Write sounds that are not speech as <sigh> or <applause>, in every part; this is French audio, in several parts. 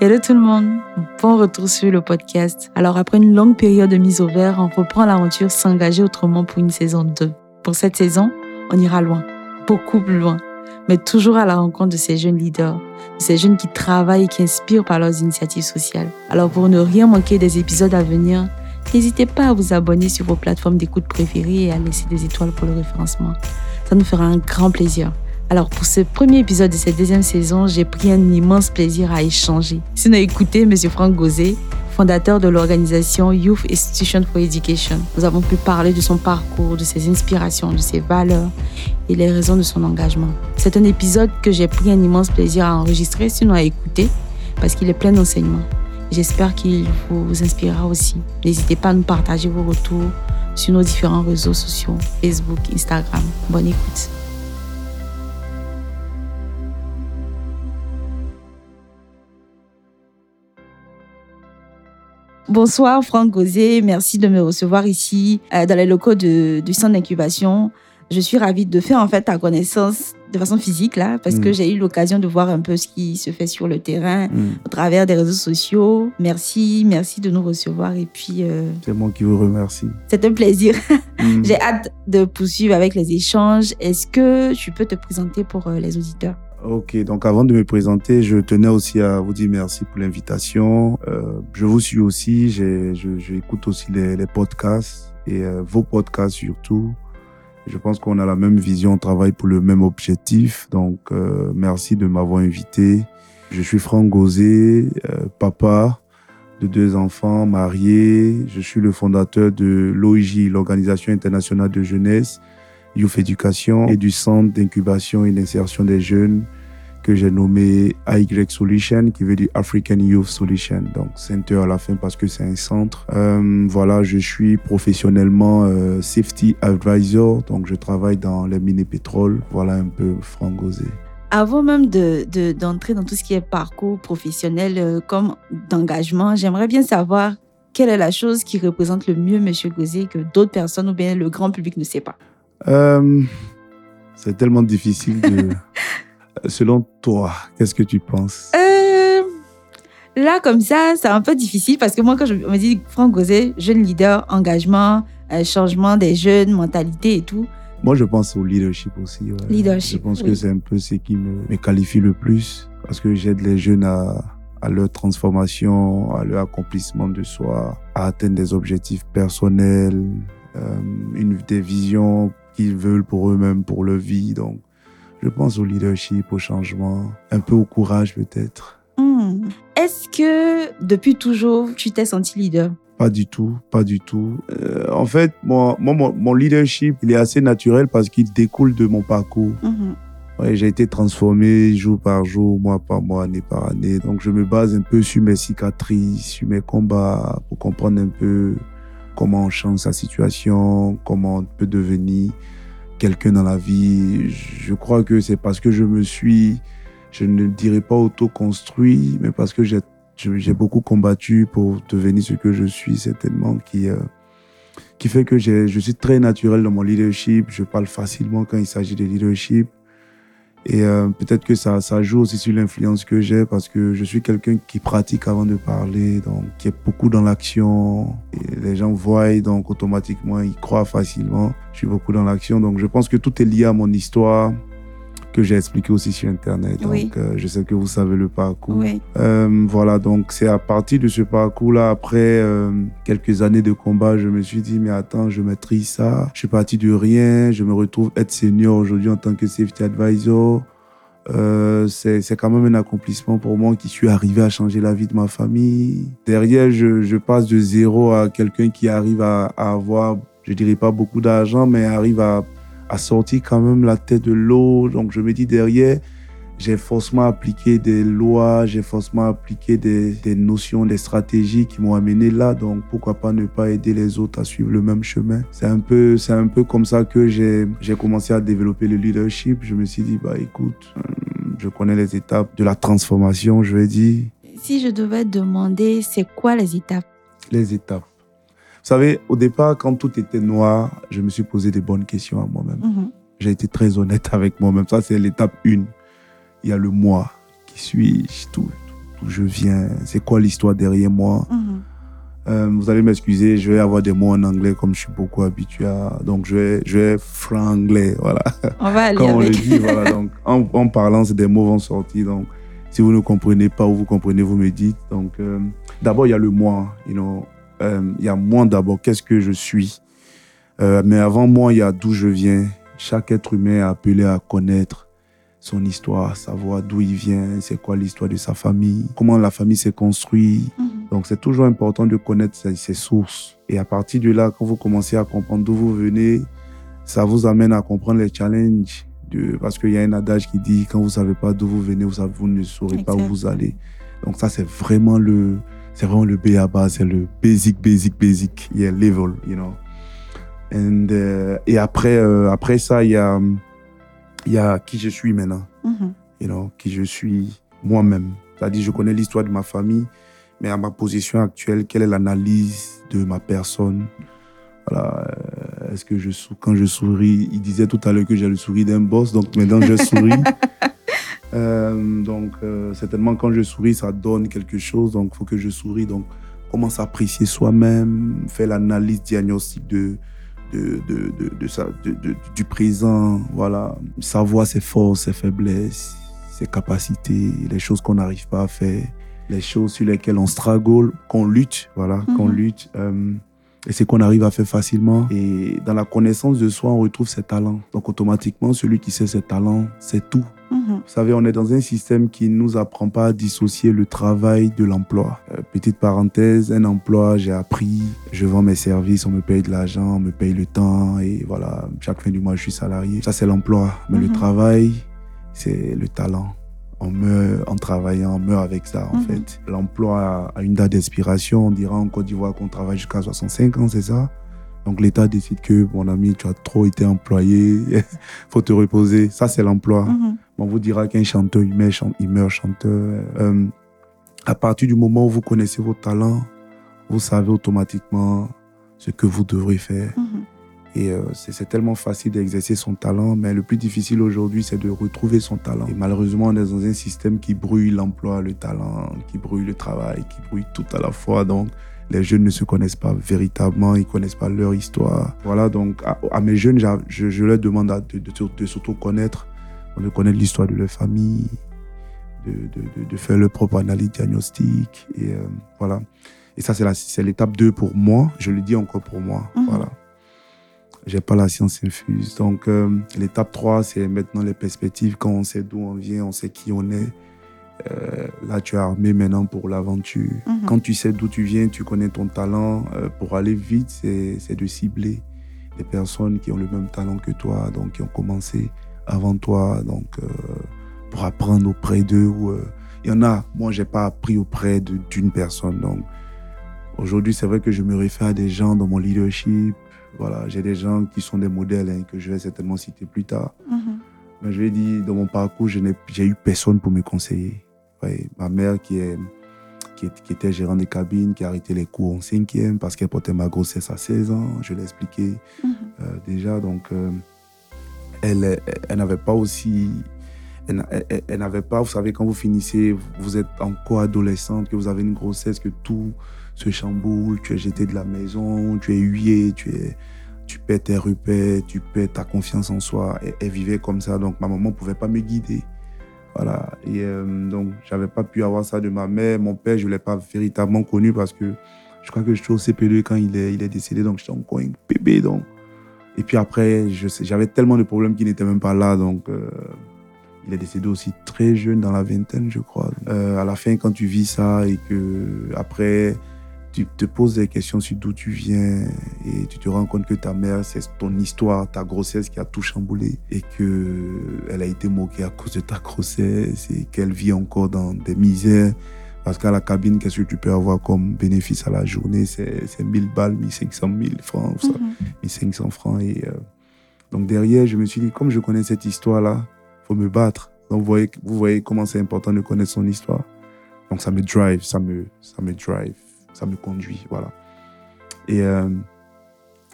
Hello tout le monde, bon retour sur le podcast. Alors après une longue période de mise au vert, on reprend l'aventure S'engager autrement pour une saison 2. Pour cette saison, on ira loin, beaucoup plus loin, mais toujours à la rencontre de ces jeunes leaders, de ces jeunes qui travaillent et qui inspirent par leurs initiatives sociales. Alors pour ne rien manquer des épisodes à venir, n'hésitez pas à vous abonner sur vos plateformes d'écoute préférées et à laisser des étoiles pour le référencement. Ça nous fera un grand plaisir. Alors pour ce premier épisode de cette deuxième saison, j'ai pris un immense plaisir à échanger. Si on a écouté M. Franck Gauzet, fondateur de l'organisation Youth Institution for Education. Nous avons pu parler de son parcours, de ses inspirations, de ses valeurs et les raisons de son engagement. C'est un épisode que j'ai pris un immense plaisir à enregistrer, sinon à écouter, parce qu'il est plein d'enseignements. J'espère qu'il vous inspirera aussi. N'hésitez pas à nous partager vos retours sur nos différents réseaux sociaux, Facebook, Instagram. Bonne écoute. Bonsoir Franck Gauzet, merci de me recevoir ici euh, dans les locaux de, du centre d'incubation. Je suis ravie de faire en fait ta connaissance de façon physique là, parce que j'ai eu l'occasion de voir un peu ce qui se fait sur le terrain Mm. au travers des réseaux sociaux. Merci, merci de nous recevoir et puis euh, C'est moi qui vous remercie. c'est un plaisir. <laughs> Mm. J'ai hâte de poursuivre avec les échanges. Est-ce que tu peux te présenter pour euh, les auditeurs? Ok, donc avant de me présenter, je tenais aussi à vous dire merci pour l'invitation. Euh, je vous suis aussi, j'écoute aussi les, les podcasts et euh, vos podcasts surtout. Je pense qu'on a la même vision, on travaille pour le même objectif. Donc, euh, merci de m'avoir invité. Je suis Franck Gauzet, euh, papa de deux enfants, marié. Je suis le fondateur de l'OIJ, l'Organisation internationale de jeunesse, Youth Education, et du centre d'incubation et d'insertion des jeunes que j'ai nommé AY Solution, qui veut dire African Youth Solution. Donc, center à la fin parce que c'est un centre. Euh, voilà, je suis professionnellement euh, safety advisor, donc je travaille dans les mines et pétrole. Voilà un peu Gauzet. Avant même de- de- d'entrer dans tout ce qui est parcours professionnel euh, comme d'engagement, j'aimerais bien savoir quelle est la chose qui représente le mieux Monsieur Gauzet que d'autres personnes ou bien le grand public ne sait pas. Euh, c'est tellement difficile de... <laughs> Selon toi, qu'est-ce que tu penses? Euh, là, comme ça, c'est un peu difficile parce que moi, quand je me dis Franck Gauzet, jeune leader, engagement, euh, changement des jeunes, mentalité et tout, Moi, je pense au leadership aussi. ouais. Leadership, Je pense oui. que c'est un peu ce qui me, me qualifie le plus parce que j'aide les jeunes à, à leur transformation, à leur accomplissement de soi, à atteindre des objectifs personnels, euh, une, des visions qu'ils veulent pour eux-mêmes, pour leur vie. Donc, je pense au leadership, au changement, un peu au courage peut-être. hmm, est-ce que depuis toujours, tu t'es senti leader? Pas du tout, pas du tout. Euh, en fait, moi, moi, mon, mon leadership, il est assez naturel parce qu'il découle de mon parcours. Mhm. Ouais, j'ai été transformé jour par jour, mois par mois, année par année. Donc, je me base un peu sur mes cicatrices, sur mes combats pour comprendre un peu comment on change sa situation, comment on peut devenir quelqu'un dans la vie. Je crois que c'est parce que je me suis, je ne dirais pas auto-construit, mais parce que j'ai beaucoup combattu pour devenir ce que je suis, certainement, qui, euh, qui fait que je suis très naturel dans mon leadership. Je parle facilement quand il s'agit de leadership. Et euh, peut-être que ça, ça joue aussi sur l'influence que j'ai parce que je suis quelqu'un qui pratique avant de parler, donc qui est beaucoup dans l'action. Les gens voient, donc automatiquement, ils croient facilement. Je suis beaucoup dans l'action, donc je pense que tout est lié à mon histoire que j'ai expliqué aussi sur Internet. Donc euh, je sais que vous savez le parcours. Oui. Euh, voilà, donc c'est à partir de ce parcours-là, après euh, quelques années de combat, je me suis dit, mais attends, je maîtrise ça. Je suis parti de rien, je me retrouve être senior aujourd'hui en tant que safety advisor. C'est c'est quand même un accomplissement pour moi qui suis arrivé à changer la vie de ma famille. Derrière, je, je passe de zéro à quelqu'un qui arrive à, à avoir, je dirais pas beaucoup d'argent, mais arrive à, à sortir quand même la tête de l'eau. Donc je me dis derrière, j'ai forcément appliqué des lois, j'ai forcément appliqué des, des notions, des stratégies qui m'ont amené là. Donc pourquoi pas ne pas aider les autres à suivre le même chemin? C'est un peu, c'est un peu comme ça que j'ai, j'ai commencé à développer le leadership. Je me suis dit, bah écoute, euh, je connais les étapes de la transformation, je vais dire Si je devais demander, c'est quoi les étapes? les étapes. Vous savez, au départ, quand tout était noir, je me suis posé des bonnes questions à moi-même. Mhm. J'ai été très honnête avec moi-même. Ça, c'est l'étape 1. Il y a le moi. Qui suis-je tout, d'où je viens, c'est quoi l'histoire derrière moi. Mhm. Euh, vous allez m'excuser, je vais avoir des mots en anglais comme je suis beaucoup habitué à. Donc, je vais, je vais franglais, voilà. On va aller Comme on le dit, voilà. Donc, en, en parlant, c'est des mots vont sortir. Donc, si vous ne comprenez pas ou vous comprenez, vous me dites. Donc, euh, d'abord, il y a le moi. You know. Euh, il y a moi d'abord. Qu'est-ce que je suis? Euh, Mais avant moi, il y a d'où je viens. Chaque être humain est appelé à connaître son histoire, savoir d'où il vient, c'est quoi l'histoire de sa famille, comment la famille s'est construite. Mhm. Donc, c'est toujours important de connaître ses, ses sources. Et à partir de là, quand vous commencez à comprendre d'où vous venez, ça vous amène à comprendre les challenges. De, parce qu'il y a un adage qui dit quand vous savez pas d'où vous venez, vous, savez- vous ne saurez pas où vous allez. Donc, ça, c'est vraiment le, c'est vraiment le B à bas, c'est le basic, basic, basic, yeah, level, you know. And, euh, et après, euh, après ça, il y a, y a qui je suis maintenant Mhm. you know, qui je suis moi-même. C'est-à-dire, je connais l'histoire de ma famille, mais à ma position actuelle, quelle est l'analyse de ma personne? Voilà. euh, Est-ce que je quand je souris, il disait tout à l'heure que j'ai le sourire d'un boss, donc maintenant je souris. <laughs> Euh, donc, euh, certainement, quand je souris, ça donne quelque chose, donc il faut que je souris. Donc, comment s'apprécier soi-même, faire l'analyse diagnostique de, de, de, de, sa- de- du présent, voilà, savoir ses forces, ses faiblesses, ses capacités, les choses qu'on n'arrive pas à faire, les choses sur lesquelles on struggle, qu'on lutte, voilà, qu'on Mhm. lutte. euh, et c'est qu'on arrive à faire facilement. Et dans la connaissance de soi, on retrouve ses talents. Donc automatiquement, celui qui sait ses talents, c'est tout. Mhm. Vous savez, on est dans un système qui ne nous apprend pas à dissocier le travail de l'emploi. Euh, petite parenthèse, un emploi, j'ai appris, je vends mes services, on me paye de l'argent, on me paye le temps et voilà, chaque fin du mois, je suis salarié. Ça, c'est l'emploi. Mais le Mhm. travail, c'est le talent. On meurt en travaillant, on meurt avec ça, en Mhm. fait. L'emploi a- une date d'expiration. On dira en Côte d'Ivoire qu'on travaille jusqu'à 65 ans, c'est ça? Donc l'État décide que, mon ami, tu as trop été employé, <laughs> faut te reposer. Ça, c'est l'emploi. On vous dira qu'un chanteur, il meurt, chan- il meurt chanteur. Euh, à partir du moment où vous connaissez vos talents, vous savez automatiquement ce que vous devrez faire. Mhm. Et euh, c'est tellement facile d'exercer son talent, mais le plus difficile aujourd'hui, c'est de retrouver son talent. Et malheureusement, on est dans un système qui brûle l'emploi, le talent, qui brûle le travail, qui brûle tout à la fois. Donc, les jeunes ne se connaissent pas véritablement, ils connaissent pas leur histoire. Voilà, donc à, à mes jeunes, je, je leur demande de, de, de s'auto-connaître, de connaître l'histoire de leur famille, de, de, de, faire leur propre analyse diagnostique. Et euh, voilà. Et ça, c'est l'étape 2 pour moi. Je le dis encore pour moi. Mhm. Voilà. J'ai pas la science infuse. Donc, euh, l'étape 3, c'est maintenant les perspectives. Quand on sait d'où on vient, on sait qui on est. Euh, là, tu es armé maintenant pour l'aventure. Mhm. Quand tu sais d'où tu viens, tu connais ton talent. pour aller vite, c'est c'est de cibler les personnes qui ont le même talent que toi, donc qui ont commencé avant toi, donc euh, pour apprendre auprès d'eux. euh, Il y en a, moi, j'ai pas appris auprès de- d'une personne. Donc, aujourd'hui, c'est vrai que je me réfère à des gens dans mon leadership. Voilà, j'ai des gens qui sont des modèles hein, que je vais certainement citer plus tard. Mhm. Mais je vais dire, dans mon parcours, j'ai eu personne pour me conseiller. Ouais, ma mère qui, est, était gérante des cabines, qui a arrêté les cours en cinquième parce qu'elle portait ma grossesse à 16 ans. Je l'ai expliqué Mhm. euh, déjà. Donc, euh, elle, elle, n'avait pas aussi... Elle, n'a- elle- elle- elle n'avait pas, vous savez, quand vous finissez, vous êtes encore adolescente, que vous avez une grossesse, que tout se chamboule, tu es jeté de la maison, tu es huillé, tu es tu perds tes repères, tu perds ta confiance en soi. Elle, elle vivait comme ça, donc ma maman ne pouvait pas me guider. Voilà. Et euh, donc, j'avais pas pu avoir ça de ma mère. Mon père, je ne l'ai pas véritablement connu parce que je crois que j'étais au CP2 quand il est, il est décédé, donc j'étais encore un bébé. Donc. Et puis après, j'avais tellement de problèmes qu'il n'était même pas là. Donc, euh, il est décédé aussi très jeune, dans la vingtaine, je crois. Euh, à la fin, quand tu vis ça et que après, tu te poses des questions sur d'où tu viens et tu te rends compte que ta mère, c'est ton histoire, ta grossesse qui a tout chamboulé et que elle a été moquée à cause de ta grossesse et qu'elle vit encore dans des misères. Parce qu'à la cabine, qu'est-ce que tu peux avoir comme bénéfice à la journée? C'est c'est 1000 balles, 1500 1000 francs, ça, Mhm. 1500 francs. Et, euh, donc derrière, je me suis dit, comme je connais cette histoire-là, faut me battre. Donc vous voyez, vous voyez comment c'est important de connaître son histoire. Donc ça me drive, ça me, ça me drive, ça me conduit, voilà. Et euh,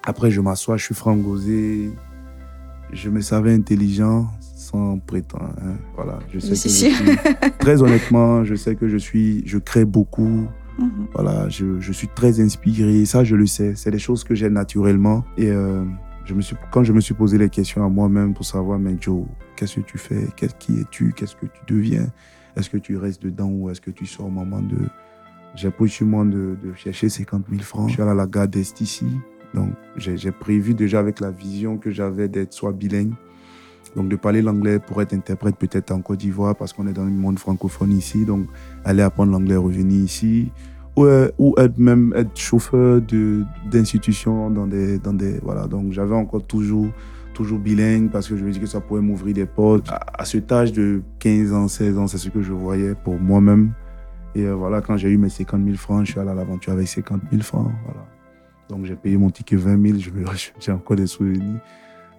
après, je m'assois, je suis frangosé, je me savais intelligent sans prétendre. hein. Voilà, je sais que je suis, <laughs> très honnêtement, je sais que je suis, je crée beaucoup. Mhm. Voilà, je, je suis très inspiré. Ça, je le sais. C'est des choses que j'ai naturellement. Et euh, je me suis, quand je me suis posé les questions à moi-même pour savoir, mais Joe, qu'est-ce que tu fais? Qui es-tu? Qu'est-ce que tu deviens? Est-ce que tu restes dedans ou est-ce que tu sors au moment de. J'ai pris sur moi de, de chercher 50 000 francs. Je suis allé à la gare d'Est ici. Donc, j'ai prévu déjà avec la vision que j'avais d'être soit bilingue. Donc, de parler l'anglais pour être interprète peut-être en Côte d'Ivoire parce qu'on est dans le monde francophone ici. Donc, aller apprendre l'anglais, revenir ici. Ou, euh, ou être même être chauffeur d'institutions dans des, dans des. Voilà. Donc, j'avais encore toujours, toujours bilingue parce que je me dis que ça pourrait m'ouvrir des portes. À, à cet âge de 15 ans, 16 ans, c'est ce que je voyais pour moi-même. Et euh, voilà, quand j'ai eu mes 50 000 francs, je suis allé à l'aventure avec 50 000 francs. Voilà. Donc, j'ai payé mon ticket 20 000. Je me- <laughs> J'ai encore des souvenirs.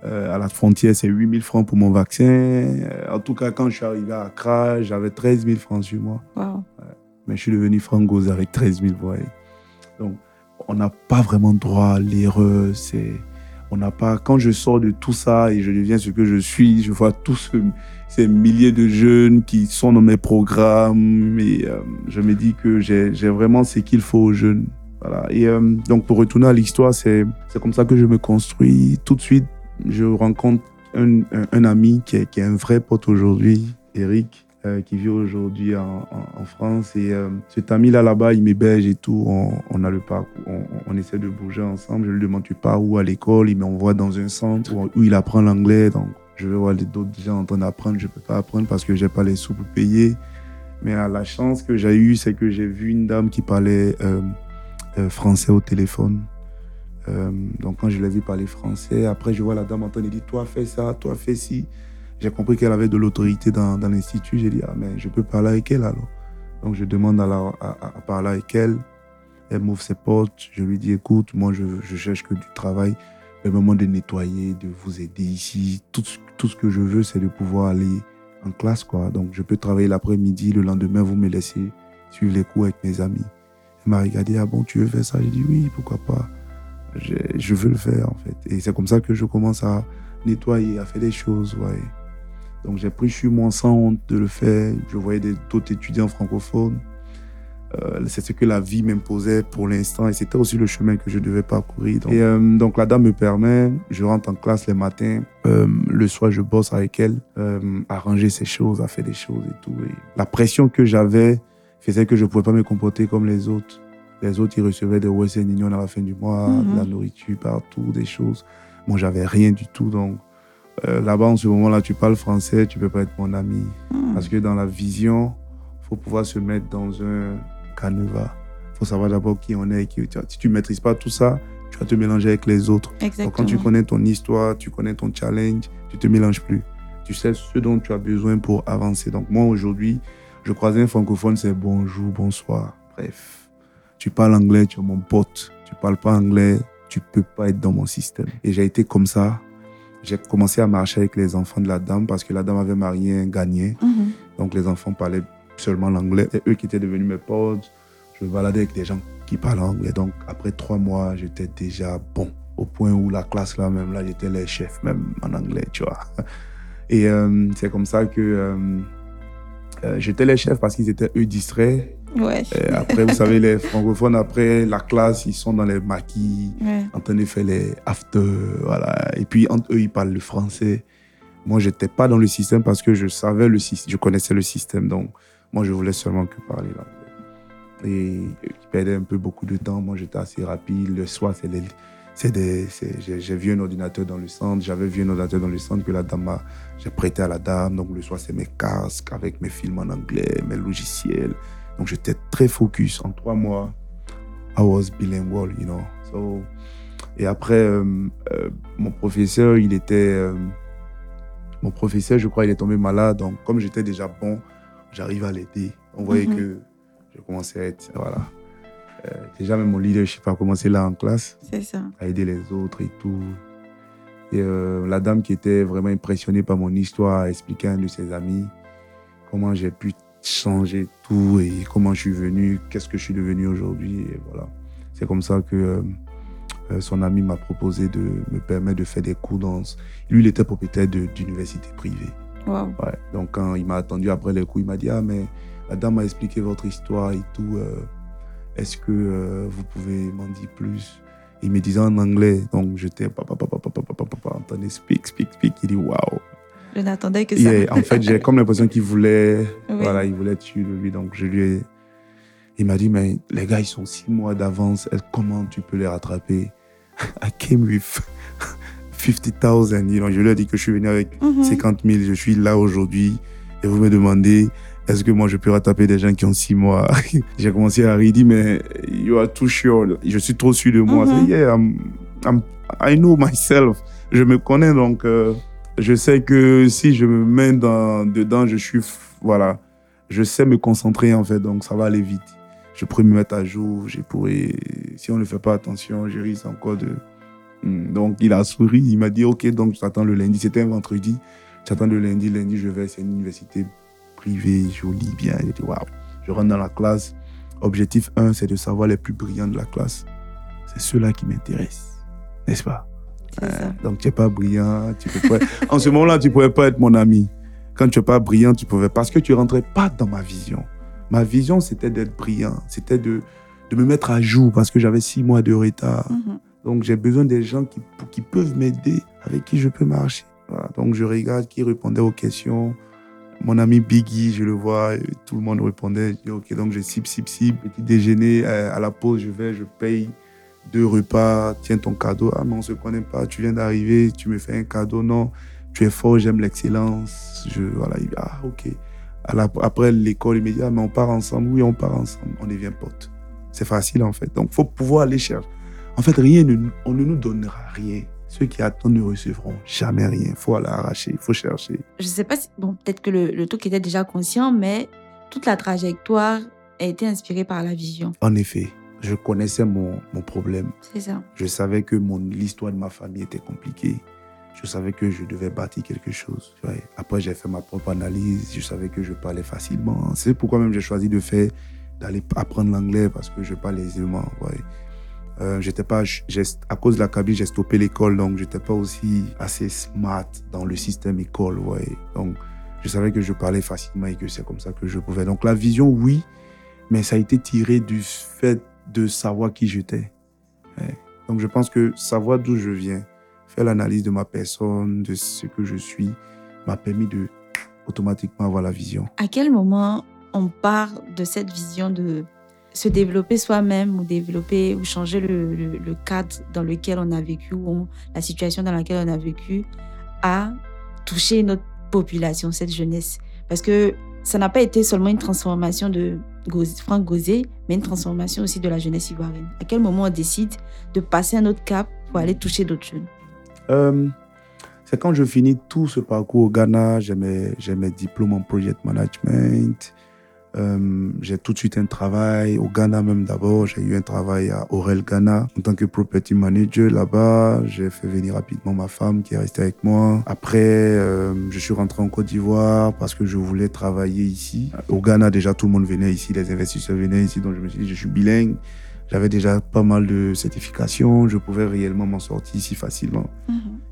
Euh, à la frontière, c'est 8 000 francs pour mon vaccin. Euh, en tout cas, quand je suis arrivé à Accra, j'avais 13 000 francs sur moi. Wow. Mais je suis devenu frangose avec 13 000 voix. Donc, on n'a pas vraiment droit à l'erreur. C'est, on n'a pas. Quand je sors de tout ça et je deviens ce que je suis, je vois tous ce- ces milliers de jeunes qui sont dans mes programmes et euh, je me dis que j'ai, vraiment ce qu'il faut aux jeunes. Voilà. Et euh, donc, pour retourner à l'histoire, c'est, c'est comme ça que je me construis. Tout de suite, je rencontre un, ami qui est, un vrai pote aujourd'hui, Eric, euh, qui vit aujourd'hui en, France. Et euh, cet ami-là, là-bas, il m'héberge et tout. On, a le parcours, on, essaie de bouger ensemble. Je lui demande, tu pars où à l'école? Il m'envoie dans un centre où, il apprend l'anglais. Donc, je vais voir d'autres gens en train d'apprendre. Je peux pas apprendre parce que j'ai pas les sous pour payer. Mais euh, la chance que j'ai eue, c'est que j'ai vu une dame qui parlait français au téléphone. Euh, donc quand je l'ai vu parler français, après je vois la dame en train de dire toi fais ça, toi fais ci. J'ai compris qu'elle avait de l'autorité dans, l'institut. J'ai dit ah mais je peux parler avec elle alors. Donc je demande à, à- parler avec elle. Elle m'ouvre ses portes. Je lui dis écoute moi je, je cherche que du travail. Permets-moi de nettoyer, de vous aider ici. Tout, tout ce que je veux c'est de pouvoir aller en classe quoi. Donc je peux travailler l'après-midi. Le lendemain vous me laissez suivre les cours avec mes amis. Elle m'a regardé ah bon tu veux faire ça? J'ai dit oui pourquoi pas je, veux le faire en fait. Et c'est comme ça que je commence à nettoyer, à faire des choses. Ouais. Donc j'ai pris sur moi sans honte de le faire. Je voyais d'autres étudiants francophones. Euh, c'est ce que la vie m'imposait pour l'instant et c'était aussi le chemin que je devais parcourir. Et euh, donc la dame me permet, je rentre en classe les matins, Euh, le soir je bosse avec elle, à ranger ses choses, à faire des choses et tout. La pression que j'avais faisait que je ne pouvais pas me comporter comme les autres. Les autres, ils recevaient des Western Union à la fin du mois, Mhm. de la nourriture partout, des choses. Moi, j'avais rien du tout. Donc, euh, là-bas, en ce moment-là, tu parles français, tu peux pas être mon ami. Mhm. Parce que dans la vision, faut pouvoir se mettre dans un canevas. faut savoir d'abord qui on est. Qui, tu vois, si tu maîtrises pas tout ça, tu vas te mélanger avec les autres. Donc, Exactement. quand tu connais ton histoire, tu connais ton challenge, tu te mélanges plus. Tu sais ce dont tu as besoin pour avancer. Donc moi aujourd'hui, je croisais un francophone, c'est bonjour, bonsoir. Bref, tu parles anglais, tu es mon pote. Tu parles pas anglais, tu peux pas être dans mon système. Et j'ai été comme ça. J'ai commencé à marcher avec les enfants de la dame parce que la dame avait marié un gagné. Mhm. Donc les enfants parlaient seulement l'anglais. C'est eux qui étaient devenus mes potes. Je me baladais avec des gens qui parlent anglais. Donc après trois mois, j'étais déjà bon. Au point où la classe là même, là, j'étais les chefs même en anglais, tu vois. Et euh, c'est comme ça que euh, euh, j'étais les chefs parce qu'ils étaient eux distraits. Ouais. Et après, vous savez, les francophones, après la classe, ils sont dans les maquis Ouais. faire les after, voilà. Et puis entre eux, ils parlent le français. Moi, j'étais pas dans le système parce que je savais le système, je connaissais le système, donc moi, je voulais seulement que parler l'anglais. Et ils perdaient un peu beaucoup de temps. Moi, j'étais assez rapide. Le soir, c'est les, j'ai, vu un ordinateur dans le centre. J'avais vu un ordinateur dans le centre que la dame j'ai prêté à la dame. Donc le soir, c'est mes casques avec mes films en anglais, mes logiciels. Donc j'étais très focus. En trois mois, I was bilingual, you know. So, et après, euh, euh, mon professeur, il était. euh, mon professeur, je crois, il est tombé malade. Donc, comme j'étais déjà bon, j'arrive à l'aider. On voyait Mhm. que je commençais à être. Voilà. Déjà, même mon leadership a commencé là en classe, C'est ça. à aider les autres et tout. Et la dame qui était vraiment impressionnée par mon histoire a expliqué à un de ses amis comment j'ai pu changer tout et comment je suis venu, qu'est-ce que je suis devenu aujourd'hui. Et voilà. C'est comme ça que euh, Euh, son ami m'a proposé de me permettre de faire des cours dans. Lui, il était propriétaire d'université privée. Wow. Ouais. Donc, quand il m'a attendu après les cours, il m'a dit Ah, mais la dame m'a expliqué votre histoire et tout. euh, Est-ce que euh, vous pouvez m'en dire plus Il me disait en anglais. Donc, j'étais papa, papa, papa, papa, papa, entendez, speak, speak, speak. Il dit Waouh. Je n'attendais que ça. Yeah, en fait, j'ai comme l'impression qu'il voulait, Oui. voilà, il voulait de lui. Donc, je lui ai, il m'a dit, mais les gars, ils sont six mois d'avance. Comment tu peux les rattraper? <laughs> I came with 50,000. You know, je lui ai dit que je suis venu avec Mhm. 50 000. Je suis là aujourd'hui. Et vous me demandez, est-ce que moi, je peux rattraper des gens qui ont six mois? <laughs> j'ai commencé à rire. Mais you are too sure. Je suis trop sûr de moi. I said, yeah, I'm- I'm- I know myself. Je me connais, donc, euh, je sais que si je me mets dans, dedans, je suis, voilà, je sais me concentrer en fait, donc ça va aller vite. Je pourrais me mettre à jour, je pourrais, si on ne fait pas attention, je risque encore de. Hmm, Donc il a souri, il m'a dit ok, donc je t'attends le lundi. C'était un vendredi, j'attends le lundi, lundi je vais, c'est une université privée, jolie, bien. J'ai dit waouh. Je rentre dans la classe. Objectif 1, c'est de savoir les plus brillants de la classe. C'est ceux-là qui m'intéressent, n'est-ce pas? Ça. Donc, tu n'es pas brillant. Tu peux pas... <laughs> en ce moment-là, tu ne pouvais pas être mon ami. Quand tu n'es pas brillant, tu pouvais. Parce que tu ne rentrais pas dans ma vision. Ma vision, c'était d'être brillant. C'était de, de me mettre à jour parce que j'avais six mois de retard. Mhm. Donc, j'ai besoin des gens qui, qui peuvent m'aider, avec qui je peux marcher. Voilà. Donc, je regarde qui répondait aux questions. Mon ami Biggie, je le vois, tout le monde répondait. Je dis, OK, donc je cible, cible, cible. Petit déjeuner, euh, à la pause, je vais, je paye deux repas, tiens ton cadeau. Ah, mais on ne se connaît pas, tu viens d'arriver, tu me fais un cadeau. Non, tu es fort, j'aime l'excellence. Je, voilà, il ah, OK. À la- après l'école, il me dit, ah, mais on part ensemble. Oui, on part ensemble. On devient potes. C'est facile, en fait. Donc, il faut pouvoir aller chercher. En fait, rien, ne, on ne nous donnera rien. Ceux qui attendent ne recevront jamais rien. Il faut aller arracher, il faut chercher. Je sais pas si. Bon, peut-être que le, le truc était déjà conscient, mais toute la trajectoire a été inspirée par la vision. En effet, je connaissais mon, mon problème. C'est ça. Je savais que mon l'histoire de ma famille était compliquée. Je savais que je devais bâtir quelque chose. Après, j'ai fait ma propre analyse. Je savais que je parlais facilement. C'est pourquoi même j'ai choisi de faire d'aller apprendre l'anglais parce que je parle aisément. Ouais. Euh, j'étais pas, j'ai- à cause de la cabine, j'ai stoppé l'école, donc j'étais pas aussi assez smart dans le système école. Ouais. Donc, je savais que je parlais facilement et que c'est comme ça que je pouvais. Donc, la vision, oui, mais ça a été tiré du fait de savoir qui j'étais. Donc, je pense que savoir d'où je viens, faire l'analyse de ma personne, de ce que je suis, m'a permis de automatiquement avoir la vision. À quel moment on part de cette vision de se développer soi-même ou développer ou changer le, cadre dans lequel on a vécu ou la situation dans laquelle on a vécu à toucher notre population, cette jeunesse? Parce que ça n'a pas été seulement une transformation de Franck Gauzet, mais une transformation aussi de la jeunesse ivoirienne. À quel moment on décide de passer un autre cap pour aller toucher d'autres jeunes? Euh, c'est quand je finis tout ce parcours au Ghana, j'ai mes diplômes en project management. Euh, j'ai tout de suite un travail au Ghana même d'abord. J'ai eu un travail à Aurel Ghana en tant que property manager là-bas. J'ai fait venir rapidement ma femme qui est restée avec moi. Après, euh, je suis rentré en Côte d'Ivoire parce que je voulais travailler ici. Au Ghana, déjà, tout le monde venait ici, les investisseurs venaient ici. Donc, je me suis dit, je suis bilingue. J'avais déjà pas mal de certifications. Je pouvais réellement m'en sortir ici facilement.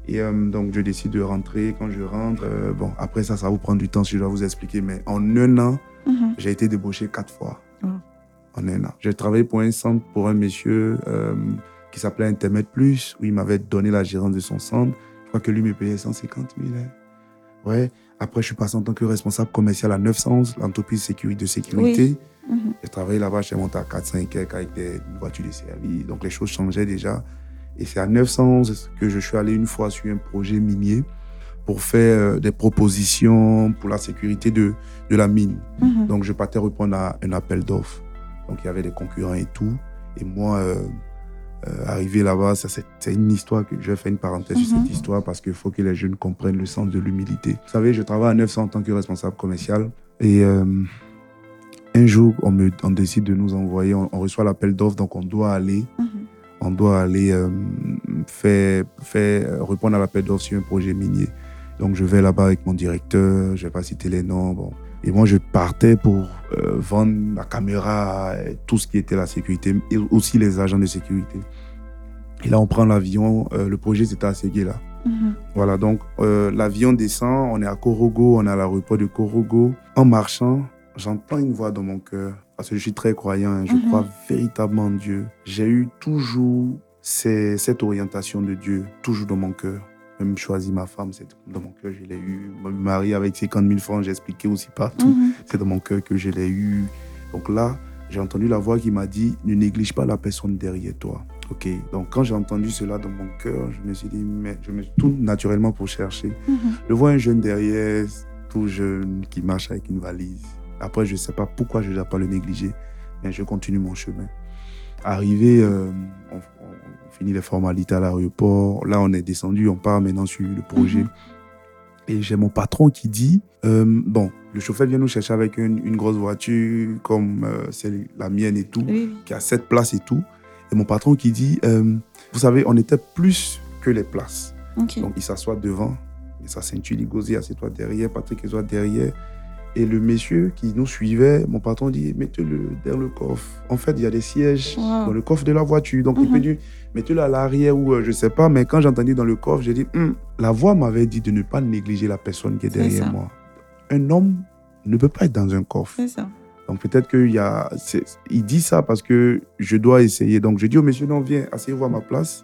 Et euh, donc, je décide de rentrer. Quand je rentre, euh, bon, après ça, ça va vous prendre du temps si je dois vous expliquer. Mais en un an, Mhm. j'ai été débauché quatre fois. Oh. En un an. J'ai travaillé pour un centre, pour un monsieur euh, qui s'appelait Internet Plus, où il m'avait donné la gérance de son centre. Je crois que lui me payait 150 000. hein. Ouais. Après, je suis passé en tant que responsable commercial à 911, l'entreprise sécurité de Mhm. J'ai travaillé là-bas, j'ai monté à 400 et quelques avec des voitures de service. Donc les choses changeaient déjà. Et c'est à 911 que je suis allé une fois sur un projet minier pour faire euh, des propositions pour la sécurité de, de la mine. Mhm. Donc je partais répondre à un appel d'offres. Donc il y avait des concurrents et tout. Et moi, euh, euh, arrivé là-bas, c'est une histoire que je vais faire une parenthèse sur Mhm. cette histoire parce qu'il faut que les jeunes comprennent le sens de l'humilité. Vous savez, je travaille à 900 en tant que responsable commercial et euh, un jour, on, me, on décide de nous envoyer, on, on reçoit l'appel d'offres, donc on doit aller, Mhm. on doit aller euh, faire, faire, euh, répondre à l'appel d'offres sur un projet minier. Donc je vais là-bas avec mon directeur, je vais pas citer les noms, bon. Et moi, je partais pour euh, vendre la caméra, tout ce qui était la sécurité, et aussi les agents de sécurité. Et là, on prend l'avion. Euh, le projet, c'était à Séguéla. Mhm. Voilà, donc euh, l'avion descend, on est à Korogo, on est à l'aéroport de Korogo. En marchant, j'entends une voix dans mon cœur, parce que je suis très croyant, hein, je Mhm. crois véritablement en Dieu. J'ai eu toujours ces- cette orientation de Dieu, toujours dans mon cœur. Même choisi ma femme, c'est dans mon cœur, je l'ai eu. Me marier avec 50 000 francs, j'ai expliqué aussi partout. Mhm. C'est dans mon cœur que je l'ai eu. Donc là, j'ai entendu la voix qui m'a dit ne néglige pas la personne derrière toi. Ok. Donc quand j'ai entendu cela dans mon cœur, je me suis dit mais je me tourne naturellement pour chercher. Mhm. Je vois un jeune derrière, tout jeune, qui marche avec une valise. Après, je ne sais pas pourquoi je ne dois pas le négliger, mais je continue mon chemin. Arrivé, euh, on, on- on finit les formalités à l'aéroport. Là, on est descendu, on part maintenant sur le projet. Mhm. Et j'ai mon patron qui dit, euh, bon, le chauffeur vient nous chercher avec une, une grosse voiture comme euh, celle, la mienne et tout, Oui, qui a sept places et tout. Et mon patron qui dit, euh, vous savez, on était plus que les places. Donc il s'assoit devant, et sa ceinture ligosée, assieds-toi derrière, Patrick est derrière. Et le monsieur qui nous suivait, mon patron dit, mettez-le dans le coffre. En fait, il y a des sièges Wow. dans le coffre de la voiture. Donc il Mhm. peut dire, mettez-le à l'arrière ou euh, je sais pas. Mais quand j'ai entendu dans le coffre, j'ai dit, Hum, la voix m'avait dit de ne pas négliger la personne qui est derrière moi. Un homme ne peut pas être dans un coffre. C'est ça. Donc peut-être qu'il y a, il dit ça parce que je dois essayer. Donc je dis au monsieur, non, viens, asseyez-vous à ma place.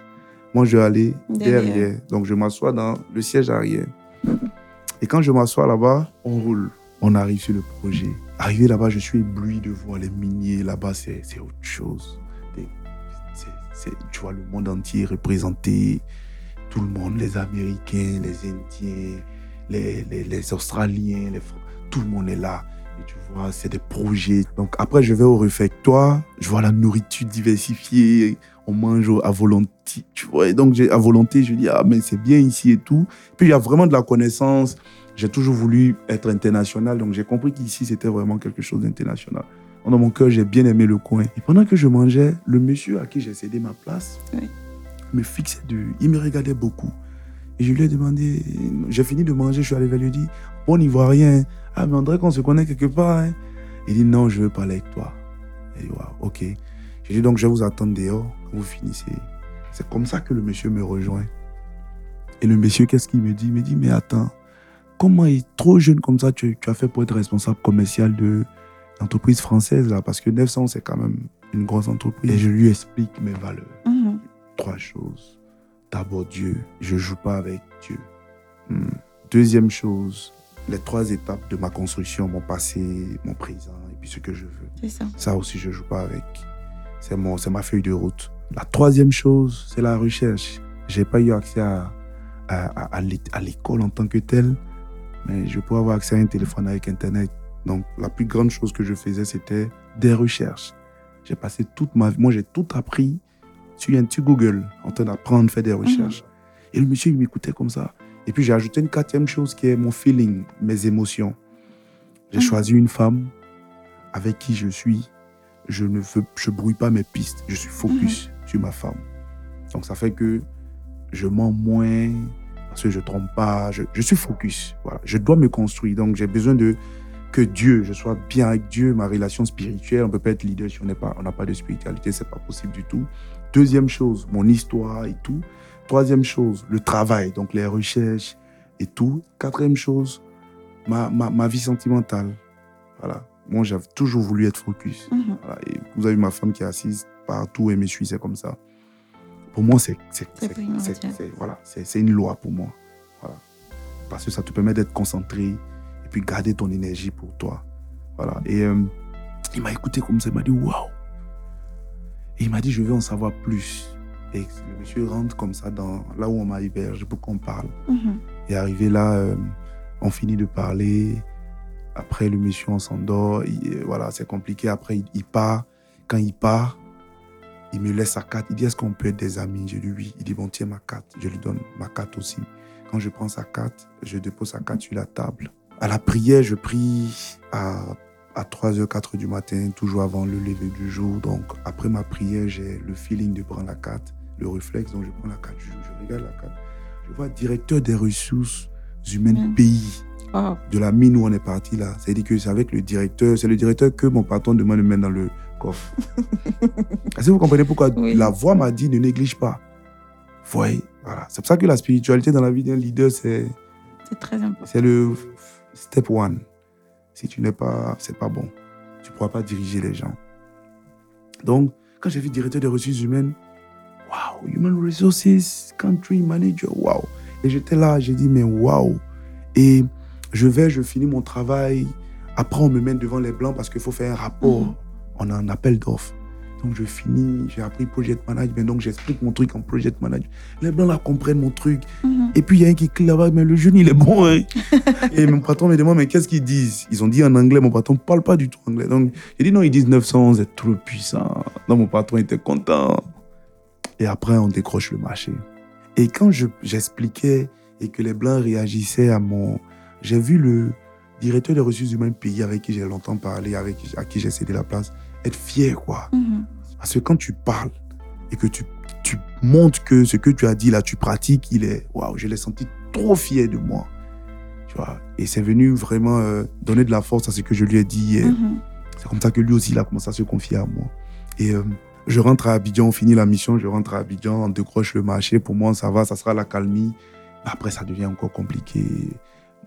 Moi, je vais aller Derrière. derrière. Donc je m'assois dans le siège arrière. Et quand je m'assois là-bas, on roule. On arrive sur le projet. Arrivé là-bas, je suis ébloui de voir les miniers. Là-bas, c'est autre chose. C'est- tu vois le monde entier représenté. Tout le monde, les Américains, les Indiens, les, les, Australiens, les, tout le monde est là. Et tu vois, c'est des projets. Donc après, je vais au réfectoire, je vois la nourriture diversifiée, on mange à volonté, tu vois. Et donc, à volonté, je dis, ah, mais c'est bien ici et tout. Puis il y a vraiment de la connaissance. J'ai toujours voulu être international, donc j'ai compris qu'ici, c'était vraiment quelque chose d'international. Dans mon cœur, j'ai bien aimé le coin. Et pendant que je mangeais, le monsieur à qui j'ai cédé ma place Oui. me fixait de... Il me regardait beaucoup. Et je lui ai demandé... J'ai fini de manger, je suis allé vers lui, dit, bon Ivoirien, ah, mais on dirait qu'on se connaît quelque part. hein. Il dit, non, je veux parler avec toi. Il dit, waouh, ok. J'ai dit, donc je vais vous attendre dehors quand vous finissez. C'est comme ça que le monsieur me rejoint. Et le monsieur, qu'est-ce qu'il me dit? Il me dit, mais attends, comment est trop jeune comme ça, tu, tu as fait pour être responsable commercial de l'entreprise française là? Parce que 900, c'est quand même une grosse entreprise. Et je lui explique mes valeurs. Mhm. Trois choses. D'abord, Dieu. Je joue pas avec Dieu. Hmm. Deuxième chose, les trois étapes de ma construction, mon passé, mon présent et puis ce que je veux. C'est ça. Ça aussi, je joue pas avec. C'est mon, c'est ma feuille de route. La troisième chose, c'est la recherche. J'ai pas eu accès à, à l'école en tant que telle, mais je peux avoir accès à un téléphone avec Internet. Donc, la plus grande chose que je faisais, c'était des recherches. J'ai passé toute ma vie, moi, j'ai tout appris sur, un- sur Google, en train d'apprendre, faire des recherches. Et le monsieur, il m'écoutait comme ça. Et puis, j'ai ajouté une quatrième chose qui est mon feeling, mes émotions. J'ai Mhm. choisi une femme avec qui je suis. Je ne veux, je brouille pas mes pistes. Je suis focus sur ma femme. Donc, ça fait que je mens moins parce que je trompe pas. Je, je suis focus. Voilà. Je dois me construire. Donc, j'ai besoin de que Dieu, je sois bien avec Dieu, ma relation spirituelle. On peut pas être leader si on n'est pas, on n'a pas de spiritualité. C'est pas possible du tout. Deuxième chose, mon histoire et tout. Troisième chose, le travail, donc les recherches et tout. Quatrième chose, ma, ma, ma vie sentimentale. Voilà. Moi, j'ai toujours voulu être focus. Mhm. Voilà. Et vous avez ma femme qui est assise partout et me suit, c'est comme ça. Pour moi, c'est voilà, c'est- une loi pour moi. Voilà. Parce que ça te permet d'être concentré et puis garder ton énergie pour toi. Voilà. Et euh, il m'a écouté comme ça, il m'a dit waouh. Et il m'a dit je veux en savoir plus. Et le monsieur rentre comme ça dans là où on m'a hébergé pour qu'on parle. Mhm. Et arrivé là, euh, on finit de parler. Après, le monsieur, on s'endort. Euh, Voilà, c'est compliqué. Après, il, il part. Quand il part, il me laisse sa carte. Il dit, est-ce qu'on peut être des amis? Je lui dis oui. Il dit, bon, tiens ma carte. Je lui donne ma carte aussi. Quand je prends sa carte, je dépose sa carte sur la table. À la prière, je prie à, à 3h, 4h du matin, toujours avant le lever du jour. Donc, après ma prière, j'ai le feeling de prendre la carte, le réflexe. Donc, je prends la carte, je, je regarde la carte. Je vois directeur des ressources humaines Mm. pays Wow. de la mine où on est parti là. C'est-à-dire que c'est avec le directeur, c'est le directeur que mon patron demande de mettre dans le coffre. Est-ce que vous comprenez pourquoi Oui. la voix m'a dit ne néglige pas voyez, voilà. C'est pour ça que la spiritualité dans la vie d'un leader, c'est C'est très important. c'est le step one. Si tu n'es pas, c'est pas bon. Tu pourras pas diriger les gens. Donc, quand j'ai vu directeur des ressources humaines, waouh, human resources, country manager, waouh. Et j'étais là, j'ai dit, mais waouh. Et je vais, je finis mon travail. Après, on me met devant les blancs parce qu'il faut faire un rapport. Mhm. On a un appel d'offres. Donc, je finis, j'ai appris project management. Donc, j'explique mon truc en project management. Les blancs là comprennent mon truc. Mhm. Et puis, il y a un qui crie là-bas, mais le jeune, il est bon. hein. <laughs> et mon patron me demande, mais qu'est-ce qu'ils disent? Ils ont dit en anglais, mon patron ne parle pas du tout anglais. Donc, j'ai dit, non, ils disent 911 est trop puissant. Donc, mon patron était content. Et après, on décroche le marché. Et quand je- j'expliquais et que les Blancs réagissaient à mon... J'ai vu le directeur des ressources humaines pays avec qui j'ai longtemps parlé, avec à qui j'ai cédé la place, être fier, quoi. Mhm. Parce que quand tu parles et que tu, tu montres que ce que tu as dit là, tu pratiques, il est. Waouh, je l'ai senti trop fier de moi. Tu vois. Et c'est venu vraiment euh, donner de la force à ce que je lui ai dit. Mhm. C'est comme ça que lui aussi, il a commencé à se confier à moi. Et euh, je rentre à Abidjan, on finit la mission, je rentre à Abidjan, on décroche le marché. Pour moi, ça va, ça sera la calmie. Après, ça devient encore compliqué.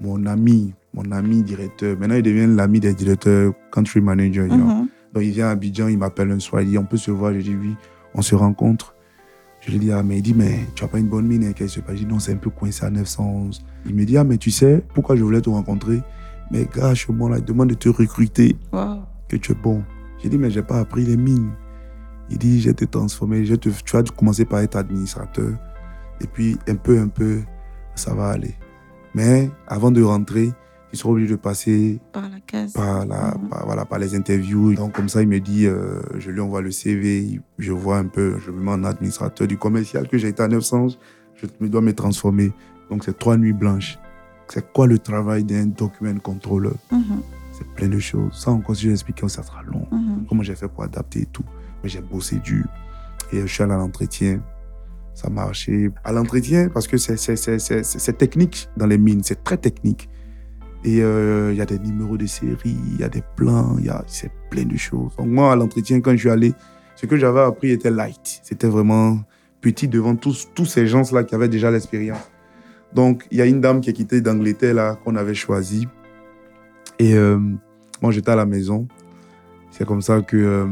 Mon ami, mon ami directeur, maintenant il devient l'ami des directeurs country manager. you know. Donc il vient à Abidjan, il m'appelle un soir, il dit on peut se voir? Je dis oui, on se rencontre. Je lui dis ah mais il dit mais tu as pas une bonne mine, hein, qu'est-ce qui se passe? Je dis non c'est un peu coincé à 911. Il me dit ah mais tu sais pourquoi je voulais te rencontrer? Mais gars, chez moi là, il demande de te recruter, Wow. que tu es bon. J'ai dit mais j'ai pas appris les mines. Il dit je vais te transformer, je te, tu vas commencer par être administrateur et puis un peu un peu ça va aller. Mais avant de rentrer, tu seras obligé de passer Par la case. par, la, Mhm. par, voilà, par les interviews. Donc, comme ça, il me dit, euh, je lui envoie le CV, je vois un peu, je me mets en administrateur du commercial que j'ai été à 900, je dois me transformer. Donc, c'est trois nuits blanches. C'est quoi le travail d'un document controller Mhm. C'est plein de choses. Ça, encore, si j'explique, ça sera long. Mhm. Comment j'ai fait pour adapter et tout. Mais j'ai bossé dur. Et je suis allé à l'entretien. Ça a marché. À l'entretien, parce que c'est technique dans les mines. C'est très technique. Et euh, il y a des numéros de série, il y a des plans, il y a plein de choses. Donc moi, à l'entretien, quand je suis allé, ce que j'avais appris était light. C'était vraiment petit devant tous, tous ces gens-là qui avaient déjà l'expérience. Donc, il y a une dame qui est quittée d'Angleterre, là, qu'on avait choisie. Et euh, moi, j'étais à la maison. C'est comme ça que, euh,